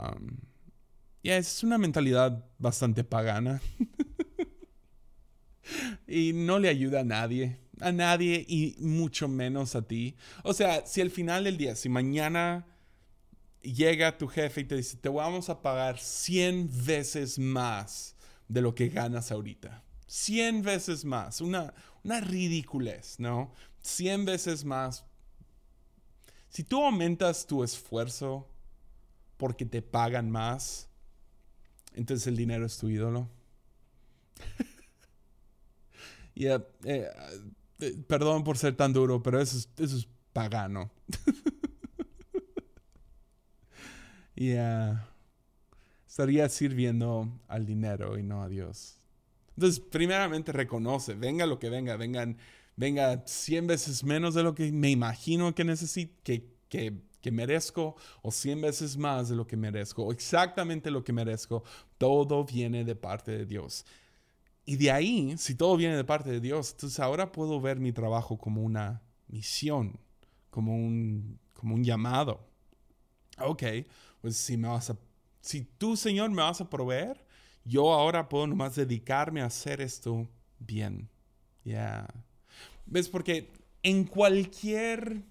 [SPEAKER 1] Um, ya, es una mentalidad bastante pagana. <laughs> y no le ayuda a nadie a nadie y mucho menos a ti. O sea, si al final del día, si mañana llega tu jefe y te dice, te vamos a pagar 100 veces más de lo que ganas ahorita. 100 veces más. Una, una ridiculez, ¿no? 100 veces más. Si tú aumentas tu esfuerzo porque te pagan más, entonces el dinero es tu ídolo. <laughs> y eh, eh, perdón por ser tan duro, pero eso es, eso es pagano. <laughs> y estaría sirviendo al dinero y no a Dios. Entonces, primeramente reconoce, venga lo que venga, vengan, venga 100 veces menos de lo que me imagino que necesito, que, que, que merezco, o 100 veces más de lo que merezco, o exactamente lo que merezco, todo viene de parte de Dios. Y de ahí, si todo viene de parte de Dios, entonces ahora puedo ver mi trabajo como una misión, como un, como un llamado. Ok, pues si me vas a, si tú, Señor, me vas a proveer, yo ahora puedo nomás dedicarme a hacer esto bien. Ya. ¿Ves? Porque en cualquier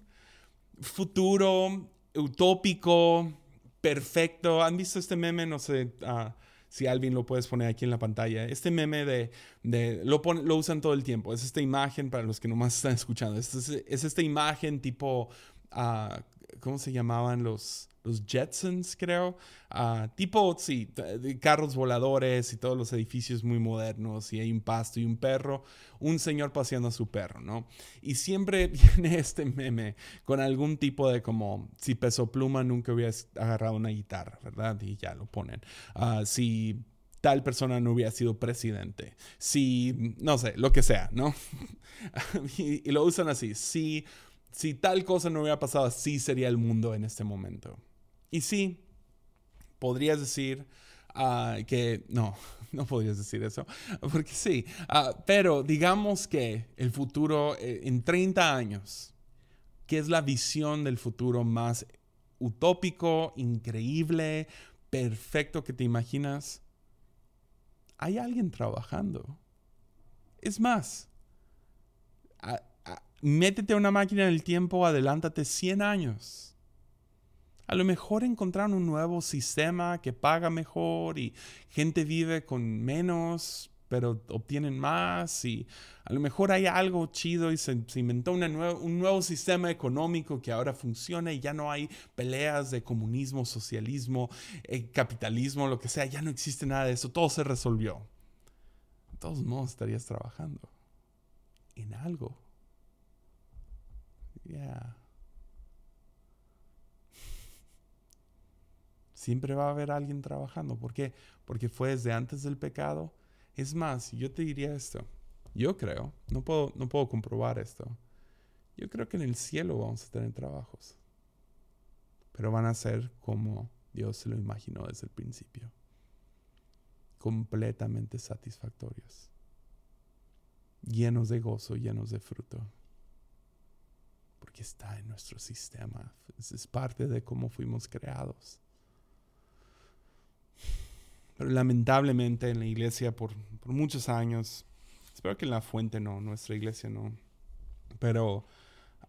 [SPEAKER 1] futuro utópico, perfecto, ¿han visto este meme? No sé, uh, si Alvin lo puedes poner aquí en la pantalla. Este meme de, de lo, lo usan todo el tiempo. Es esta imagen para los que nomás están escuchando. Es, es, esta imagen tipo, uh, ¿cómo se llamaban los, los Jetsons, creo. Uh, tipo, sí, carros voladores y todos los edificios muy modernos y hay un pasto y un perro, un señor paseando a su perro, ¿no? Y siempre <laughs> viene este meme con algún tipo de como, si Peso Pluma nunca hubiera agarrado una guitarra, ¿verdad? Y ya lo ponen. Uh, si tal persona no hubiera sido presidente, si, no sé, lo que sea, ¿no? <laughs> y, y, lo usan así, si, si tal cosa no hubiera pasado, así sería el mundo en este momento. Y sí, podrías decir ah, que no, <laughs> no podrías decir eso, <laughs> porque sí, ah, pero digamos que el futuro eh, en 30 años, ¿qué es la visión del futuro más utópico, increíble, perfecto que te imaginas? Hay alguien trabajando. Es más, métete una máquina del tiempo, adelántate 100 años a lo mejor encontraron un nuevo sistema que paga mejor y gente vive con menos, pero obtienen más y a lo mejor hay algo chido y se, inventó un nuevo sistema económico que ahora funciona y ya no hay peleas de comunismo, socialismo, eh, capitalismo, lo que sea, ya no existe nada de eso, todo se resolvió. De todos modos estarías trabajando en algo. Yeah. Siempre va a haber alguien trabajando. ¿Por qué? Porque fue desde antes del pecado. Es más, yo te diría esto. Yo creo, no puedo, no puedo comprobar esto. Yo creo que en el cielo vamos a tener trabajos. Pero van a ser como Dios se lo imaginó desde el principio. Completamente satisfactorios. Llenos de gozo, llenos de fruto. Porque está en nuestro sistema. Es parte de cómo fuimos creados. Pero lamentablemente en la iglesia por, muchos años, espero que en la fuente no, nuestra iglesia no, pero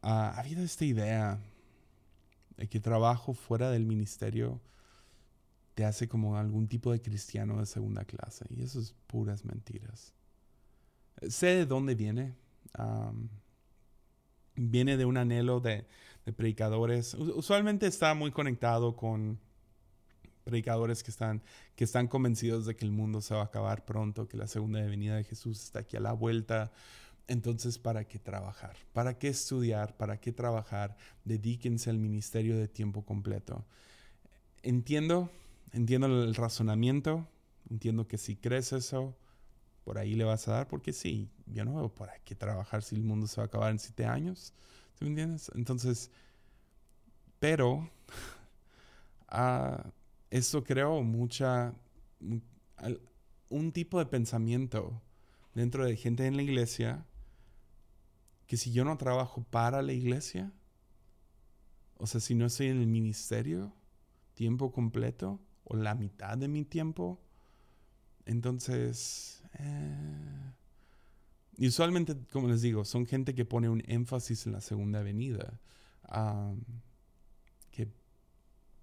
[SPEAKER 1] ah, ha habido esta idea de que trabajo fuera del ministerio te hace como algún tipo de cristiano de segunda clase. Y eso es puras mentiras. Sé de dónde viene. Viene de un anhelo de, predicadores. Usualmente está muy conectado con predicadores que están, que están convencidos de que el mundo se va a acabar pronto, que la segunda venida de Jesús está aquí a la vuelta. Entonces, ¿para qué trabajar? ¿Para qué estudiar? ¿Para qué trabajar? Dedíquense al ministerio de tiempo completo. Entiendo, entiendo el razonamiento, entiendo que si crees eso, por ahí le vas a dar, porque sí, yo no veo para qué trabajar si el mundo se va a acabar en siete años. ¿Sí me entiendes? Entonces, pero <laughs> esto creó mucha, un tipo de pensamiento dentro de gente en la iglesia que si yo no trabajo para la iglesia, o sea, si no estoy en el ministerio tiempo completo o la mitad de mi tiempo, entonces, eh, usualmente, como les digo, son gente que pone un énfasis en la segunda venida, que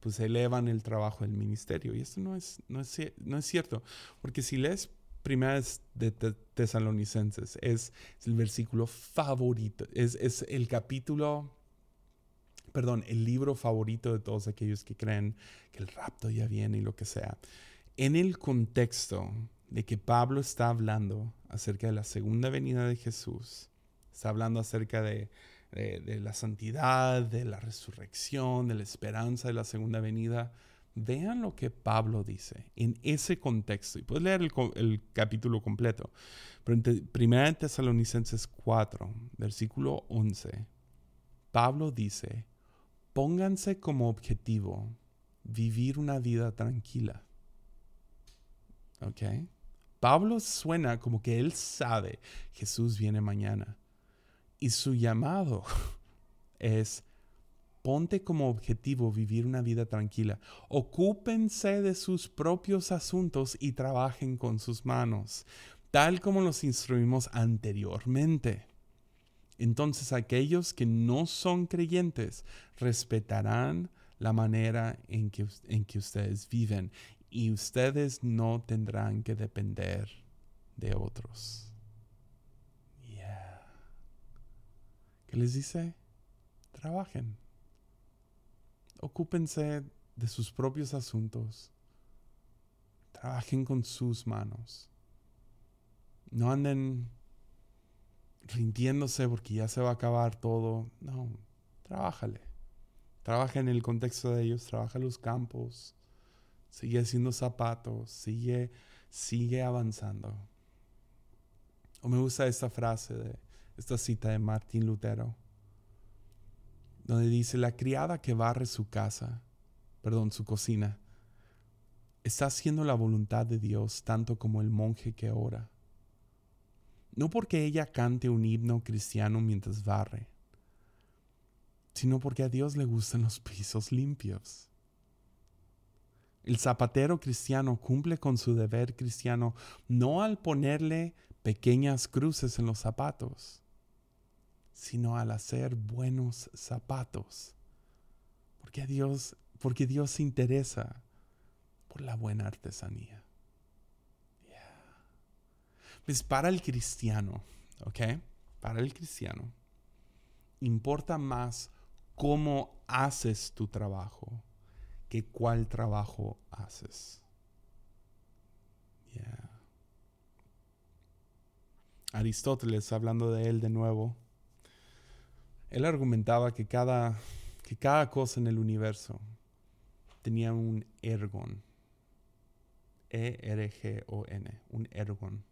[SPEAKER 1] pues elevan el trabajo del ministerio. Y esto no es, no es, no es cierto, porque si lees Primeras de Tesalonicenses. Es, el versículo favorito. Es, es, el capítulo, perdón, el libro favorito de todos aquellos que creen que el rapto ya viene y lo que sea. En el contexto de que Pablo está hablando acerca de la segunda venida de Jesús, está hablando acerca de, la santidad, de la resurrección, de la esperanza de la segunda venida Vean lo que Pablo dice en ese contexto. Y puedes leer el, capítulo completo. Pero en 1 Tesalonicenses 4, versículo 11, Pablo dice, pónganse como objetivo vivir una vida tranquila. ¿Ok? Pablo suena como que él sabe Jesús viene mañana. Y su llamado <laughs> es Ponte como objetivo vivir una vida tranquila. Ocúpense de sus propios asuntos y trabajen con sus manos, tal como los instruimos anteriormente. Entonces aquellos que no son creyentes respetarán la manera en que, en que ustedes viven y ustedes no tendrán que depender de otros. ¿Qué les dice? Trabajen ocúpense de sus propios asuntos. Trabajen con sus manos. No anden rindiéndose porque ya se va a acabar todo. No, trabájale. Trabaja en el contexto de ellos, trabaja los campos, sigue haciendo zapatos, sigue, sigue avanzando. O me gusta esta frase de esta cita de Martín Lutero donde dice, la criada que barre su casa, perdón, su cocina, está haciendo la voluntad de Dios tanto como el monje que ora. No porque ella cante un himno cristiano mientras barre, sino porque a Dios le gustan los pisos limpios. El zapatero cristiano cumple con su deber cristiano no al ponerle pequeñas cruces en los zapatos, sino al hacer buenos zapatos. Porque Dios, porque Dios se interesa por la buena artesanía. Pues para el cristiano, ¿ok? Para el cristiano, importa más cómo haces tu trabajo que cuál trabajo haces. Aristóteles, hablando de él de nuevo, él argumentaba que cada, que cada cosa en el universo tenía un ergon. E-R-G-O-N, un ergon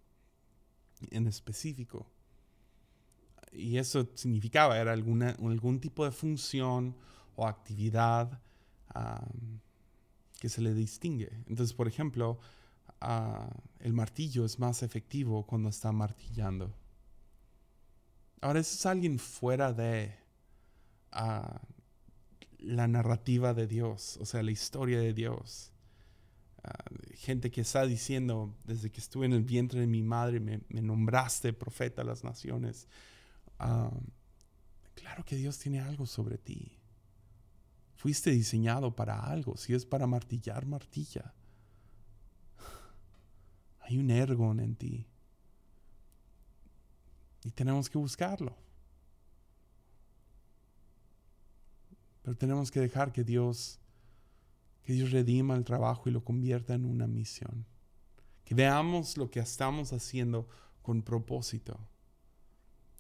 [SPEAKER 1] en específico. Y eso significaba, era alguna, algún tipo de función o actividad que se le distingue. Entonces, por ejemplo, el martillo es más efectivo cuando está martillando. Ahora, eso es alguien fuera de ah, la narrativa de Dios, o sea, la historia de Dios. Ah, gente que está diciendo, desde que estuve en el vientre de mi madre, me, nombraste profeta a las naciones. Ah, claro que Dios tiene algo sobre ti. Fuiste diseñado para algo. Si es para martillar, martilla. <sighs> Hay un ergon en ti. Y tenemos que buscarlo. Pero tenemos que dejar que Dios, que Dios redima el trabajo y lo convierta en una misión. Que veamos lo que estamos haciendo con propósito.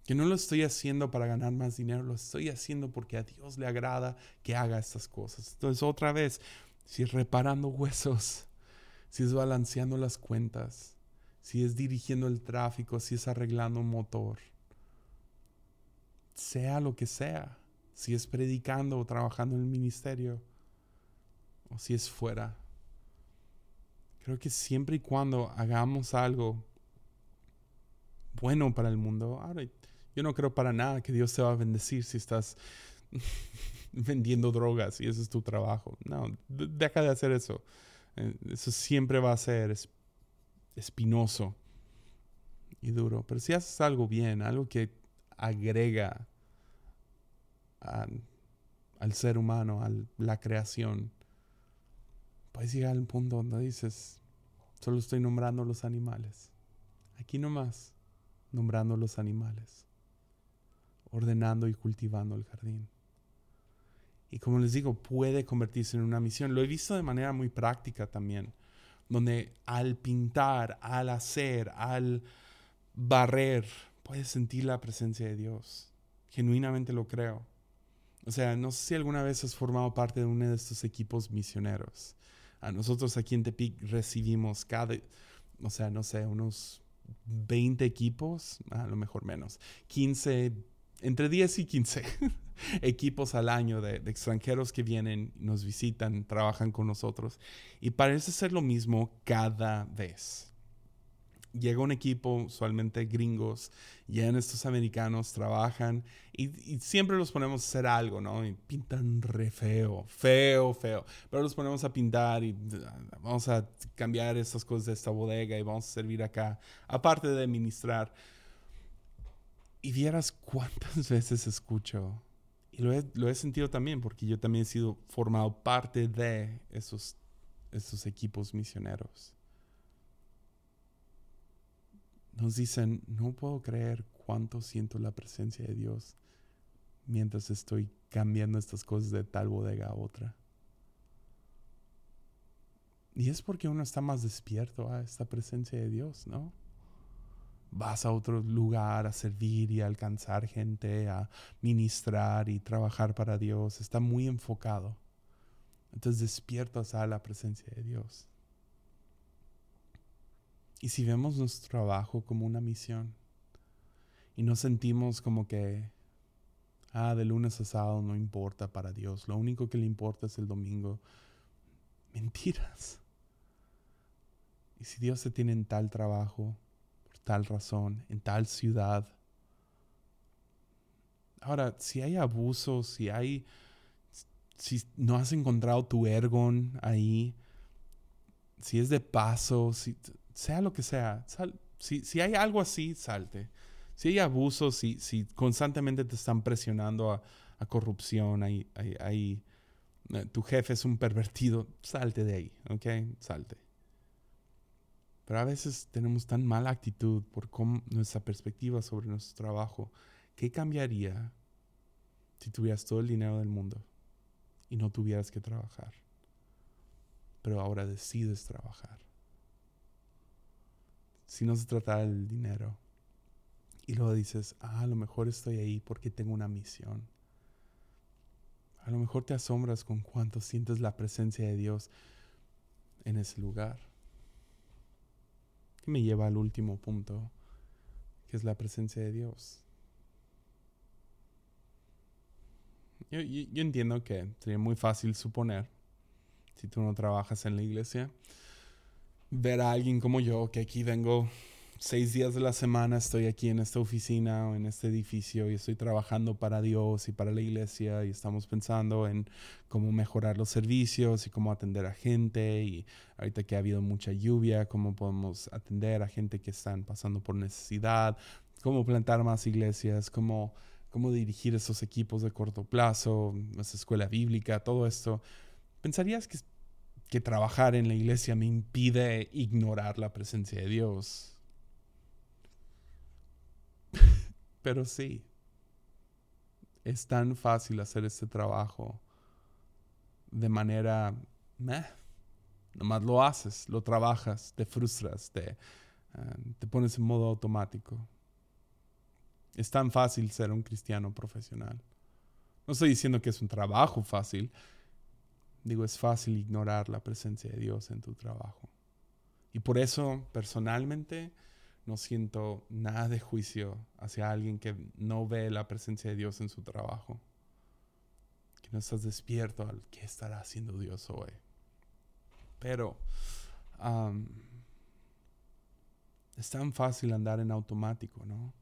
[SPEAKER 1] Que no lo estoy haciendo para ganar más dinero, lo estoy haciendo porque a Dios le agrada que haga estas cosas. Entonces, otra vez, si es reparando huesos, si es balanceando las cuentas, si es dirigiendo el tráfico, si es arreglando un motor. Sea lo que sea, si es predicando o trabajando en el ministerio, o si es fuera. Creo que siempre y cuando hagamos algo bueno para el mundo, ahora yo no creo para nada que Dios te va a bendecir si estás <laughs> vendiendo drogas y ese es tu trabajo. No, deja de hacer eso. Eh, eso siempre va a ser espinoso y duro. Pero si haces algo bien, algo que agrega al ser humano, a la creación, puedes llegar al punto donde dices, solo estoy nombrando los animales. Aquí nomás, nombrando los animales, ordenando y cultivando el jardín. Y como les digo, puede convertirse en una misión. Lo he visto de manera muy práctica también, donde al pintar, al hacer, al barrer, puedes sentir la presencia de Dios. Genuinamente lo creo. O sea, no sé si alguna vez has formado parte de uno de estos equipos misioneros. A nosotros aquí en Tepic recibimos cada, o sea, no sé, unos 20 equipos, a lo mejor menos, 15, entre 10 y 15 <laughs> equipos al año de, extranjeros que vienen, nos visitan, trabajan con nosotros. Y parece ser lo mismo cada vez. Llega un equipo, usualmente gringos, llegan estos americanos, trabajan y, siempre los ponemos a hacer algo, ¿no? Y pintan re feo, feo, feo. Pero los ponemos a pintar y vamos a cambiar estas cosas de esta bodega y vamos a servir acá, aparte de administrar. Y vieras cuántas <laughs> veces escucho, y lo he, lo he sentido también, porque yo también he sido formado parte de esos, esos equipos misioneros. Nos dicen, no puedo creer cuánto siento la presencia de Dios mientras estoy cambiando estas cosas de tal bodega a otra. Y es porque uno está más despierto a esta presencia de Dios, ¿no? Vas a otro lugar a servir y a alcanzar gente, a ministrar y trabajar para Dios. Está muy enfocado. Entonces despiertas a la presencia de Dios. Y si vemos nuestro trabajo como una misión y no sentimos como que, ah, de lunes a sábado no importa para Dios, lo único que le importa es el domingo, mentiras. Y si Dios te tiene en tal trabajo, tal razón, en tal ciudad. Ahora, si hay abuso, si hay, si no has encontrado tu ergon ahí, si es de paso, si, sea lo que sea, si, si, hay algo así, salte. Si hay abuso, si, si constantemente te están presionando a, a corrupción, hay, hay, eh, tu jefe es un pervertido, salte de ahí, ¿ok? Salte. Pero a veces tenemos tan mala actitud por nuestra perspectiva sobre nuestro trabajo. ¿Qué cambiaría si tuvieras todo el dinero del mundo y no tuvieras que trabajar? Pero ahora decides trabajar. Si no se trata del dinero y luego dices, ah, a lo mejor estoy ahí porque tengo una misión. A lo mejor te asombras con cuánto sientes la presencia de Dios en ese lugar me lleva al último punto, que es la presencia de Dios. Yo, entiendo que sería muy fácil suponer, si tú no trabajas en la iglesia, ver a alguien como yo, que aquí vengo seis días de la semana estoy aquí en esta oficina o en este edificio y estoy trabajando para Dios y para la iglesia y estamos pensando en cómo mejorar los servicios y cómo atender a gente y ahorita que ha habido mucha lluvia, cómo podemos atender a gente que están pasando por necesidad, cómo plantar más iglesias, cómo, cómo dirigir esos equipos de corto plazo, nuestra escuela bíblica, todo esto. ¿Pensarías que, que trabajar en la iglesia me impide ignorar la presencia de Dios? Pero sí, es tan fácil hacer este trabajo de manera, meh, nomás lo haces, lo trabajas, te frustras, te, ah, te pones en modo automático. Es tan fácil ser un cristiano profesional. No estoy diciendo que es un trabajo fácil, digo, es fácil ignorar la presencia de Dios en tu trabajo. Y por eso, personalmente, no siento nada de juicio hacia alguien que no ve la presencia de Dios en su trabajo. que no estás despierto al qué estará haciendo Dios hoy. Pero es tan fácil andar en automático, ¿no?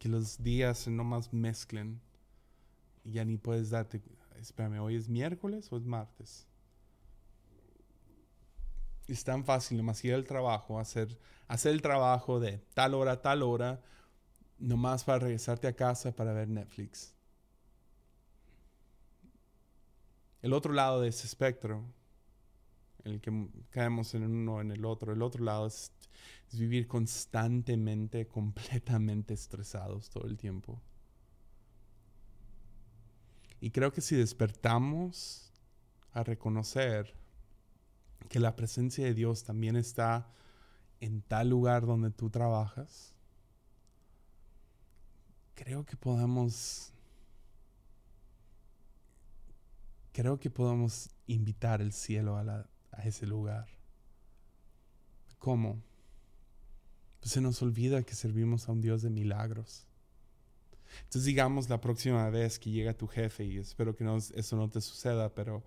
[SPEAKER 1] que los días no más mezclen y ya ni puedes darte, espérame, ¿hoy es miércoles o es martes? Es tan fácil nomás ir al trabajo, hacer, hacer el trabajo de tal hora tal hora, nomás para regresarte a casa para ver Netflix. El otro lado de ese espectro, el que caemos en uno en el otro, el otro lado es, es vivir constantemente, <laughs> completamente estresados todo el tiempo. Y creo que si despertamos a reconocer que la presencia de Dios también está en tal lugar donde tú trabajas, creo que podamos creo que podemos invitar el cielo a, ese lugar. ¿Cómo? Pues se nos olvida que servimos a un Dios de milagros. Entonces digamos la próxima vez que llega tu jefe, y espero que eso no te suceda, pero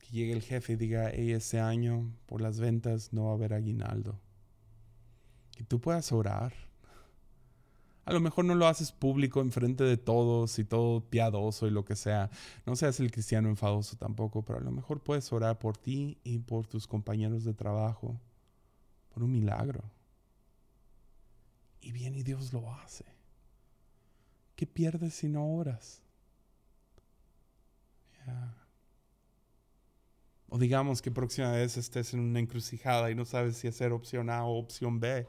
[SPEAKER 1] que llegue el jefe y diga, hey, ese año por las ventas no va a haber aguinaldo. Que tú puedas orar. A lo mejor no lo haces público enfrente de todos y todo piadoso y lo que sea. No seas el cristiano enfadoso tampoco, pero a lo mejor puedes orar por ti y por tus compañeros de trabajo. Por un milagro. Y bien, y Dios lo hace. ¿Qué pierdes si no oras? O digamos que próxima vez estés en una encrucijada y no sabes si hacer opción A o opción B.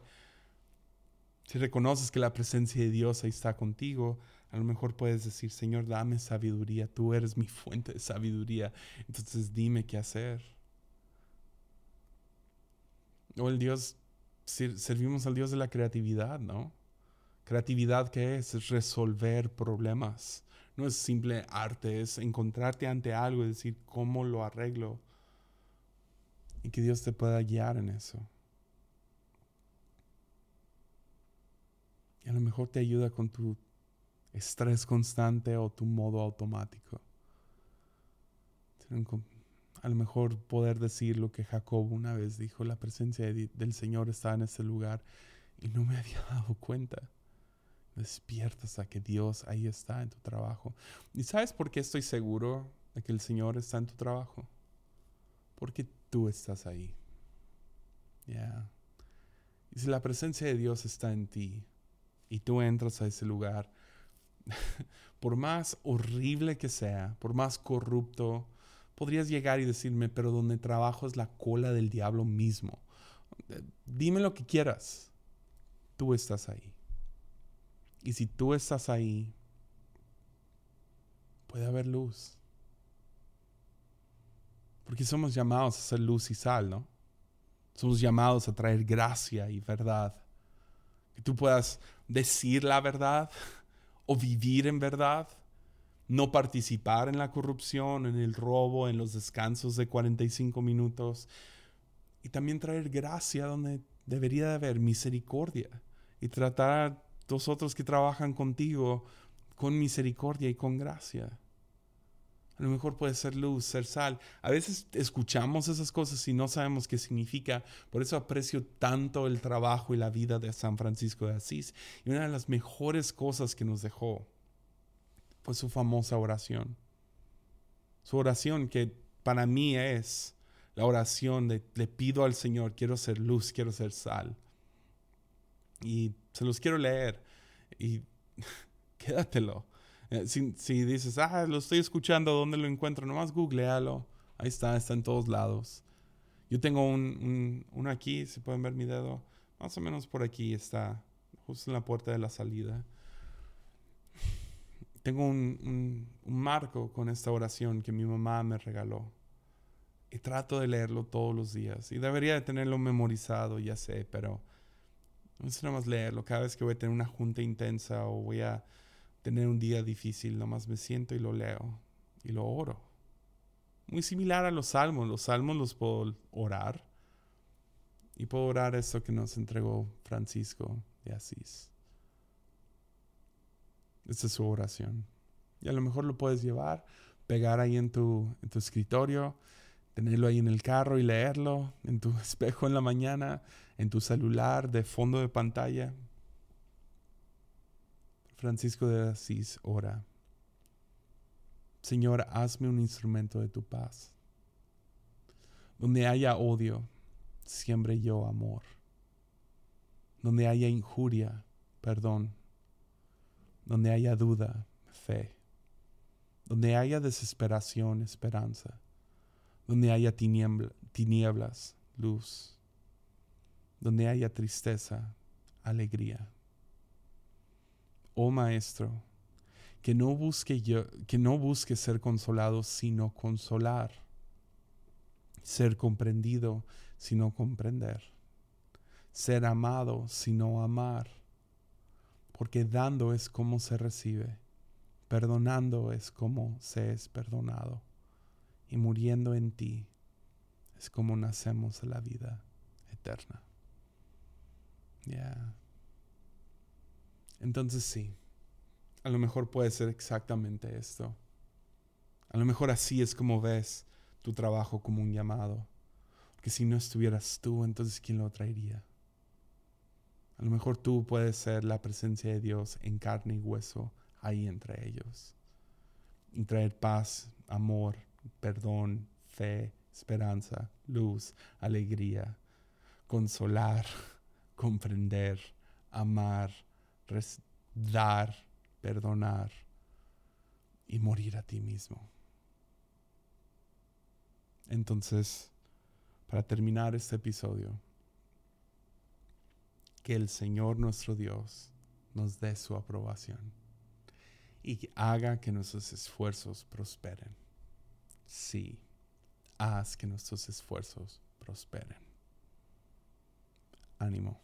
[SPEAKER 1] Si reconoces que la presencia de Dios ahí está contigo, a lo mejor puedes decir, Señor, dame sabiduría, tú eres mi fuente de sabiduría, entonces dime qué hacer. O el Dios, servimos al Dios de la creatividad, ¿no? Creatividad, ¿qué es? Es resolver problemas. No es simple arte, es encontrarte ante algo y decir cómo lo arreglo. Y que Dios te pueda guiar en eso. Y a lo mejor te ayuda con tu estrés constante o tu modo automático. A lo mejor poder decir lo que Jacob una vez dijo, la presencia del Señor está en ese lugar y no me <laughs> había dado cuenta despiertas a que Dios ahí está en tu trabajo. ¿Y sabes por qué estoy seguro de que el Señor está en tu trabajo? Porque tú estás ahí. Ya. Y si la presencia de Dios está en ti y tú entras a ese lugar, <laughs> por más horrible que sea, por más corrupto, podrías llegar y decirme, pero donde trabajo es la cola del diablo mismo. Dime lo que quieras. Tú estás ahí. Y si tú estás ahí, puede haber luz. Porque somos llamados a ser luz y sal, ¿no? Somos llamados a traer gracia y verdad. Que tú puedas decir la verdad o vivir en verdad. No participar en la corrupción, en el robo, en los descansos de 45 minutos. Y también traer gracia donde debería de haber misericordia. Y tratar dos otros que trabajan contigo con misericordia y con gracia. A lo mejor puede ser luz, ser sal. A veces escuchamos esas cosas y no sabemos qué significa. Por eso aprecio tanto el trabajo y la vida de San Francisco de Asís. Y una de las mejores cosas que nos dejó fue su famosa oración. Su oración que para mí es la oración de le pido al Señor, quiero ser luz, quiero ser sal. Y se los quiero leer y <laughs> quédatelo. Eh, si, dices, ah, lo estoy escuchando, ¿dónde lo encuentro? Nomás googlealo. Ahí está, está en todos lados. Yo tengo un, uno aquí, si pueden ver mi dedo. Más o menos por aquí está, justo en la puerta de la salida. Tengo un, un marco con esta oración que mi mamá me regaló. Y trato de leerlo todos los días. Y debería de tenerlo memorizado, ya sé, pero no es nada más leerlo. Cada vez que voy a tener una junta intensa o voy a tener un día difícil, nomás me siento y lo leo y lo oro. Muy similar a los salmos. Los salmos los puedo orar. Y puedo orar esto que nos entregó Francisco de Asís. Esta es su oración. Y a lo mejor lo puedes llevar, pegar ahí en tu, en tu escritorio, tenerlo ahí en el carro y leerlo, en tu <laughs> espejo en la mañana, en tu celular, de fondo de pantalla. Francisco de Asís ora. Señor, hazme un instrumento de tu paz. Donde haya odio, siembre yo amor. Donde haya injuria, perdón. Donde haya duda, fe. Donde haya desesperación, esperanza. Donde haya tinieblas, luz. Donde haya tristeza, alegría. Oh Maestro, que no busque yo, que no busque ser consolado, sino consolar. Ser comprendido, sino comprender. Ser amado, sino amar. Porque dando es como se recibe, perdonando es como se es perdonado, y muriendo en ti es como nacemos a la vida eterna. Ya. Entonces sí, a lo mejor puede ser exactamente esto. A lo mejor así es como ves tu trabajo como un llamado. Porque si no estuvieras tú, entonces ¿quién lo traería? A lo mejor tú puedes ser la presencia de Dios en carne y hueso ahí entre ellos. Y traer paz, amor, perdón, fe, esperanza, luz, alegría, consolar, <laughs> comprender, amar, dar, perdonar y morir a ti mismo. Entonces, para terminar este episodio, que el Señor nuestro Dios nos dé su aprobación y haga que nuestros esfuerzos prosperen. Sí, haz que nuestros esfuerzos prosperen. Ánimo.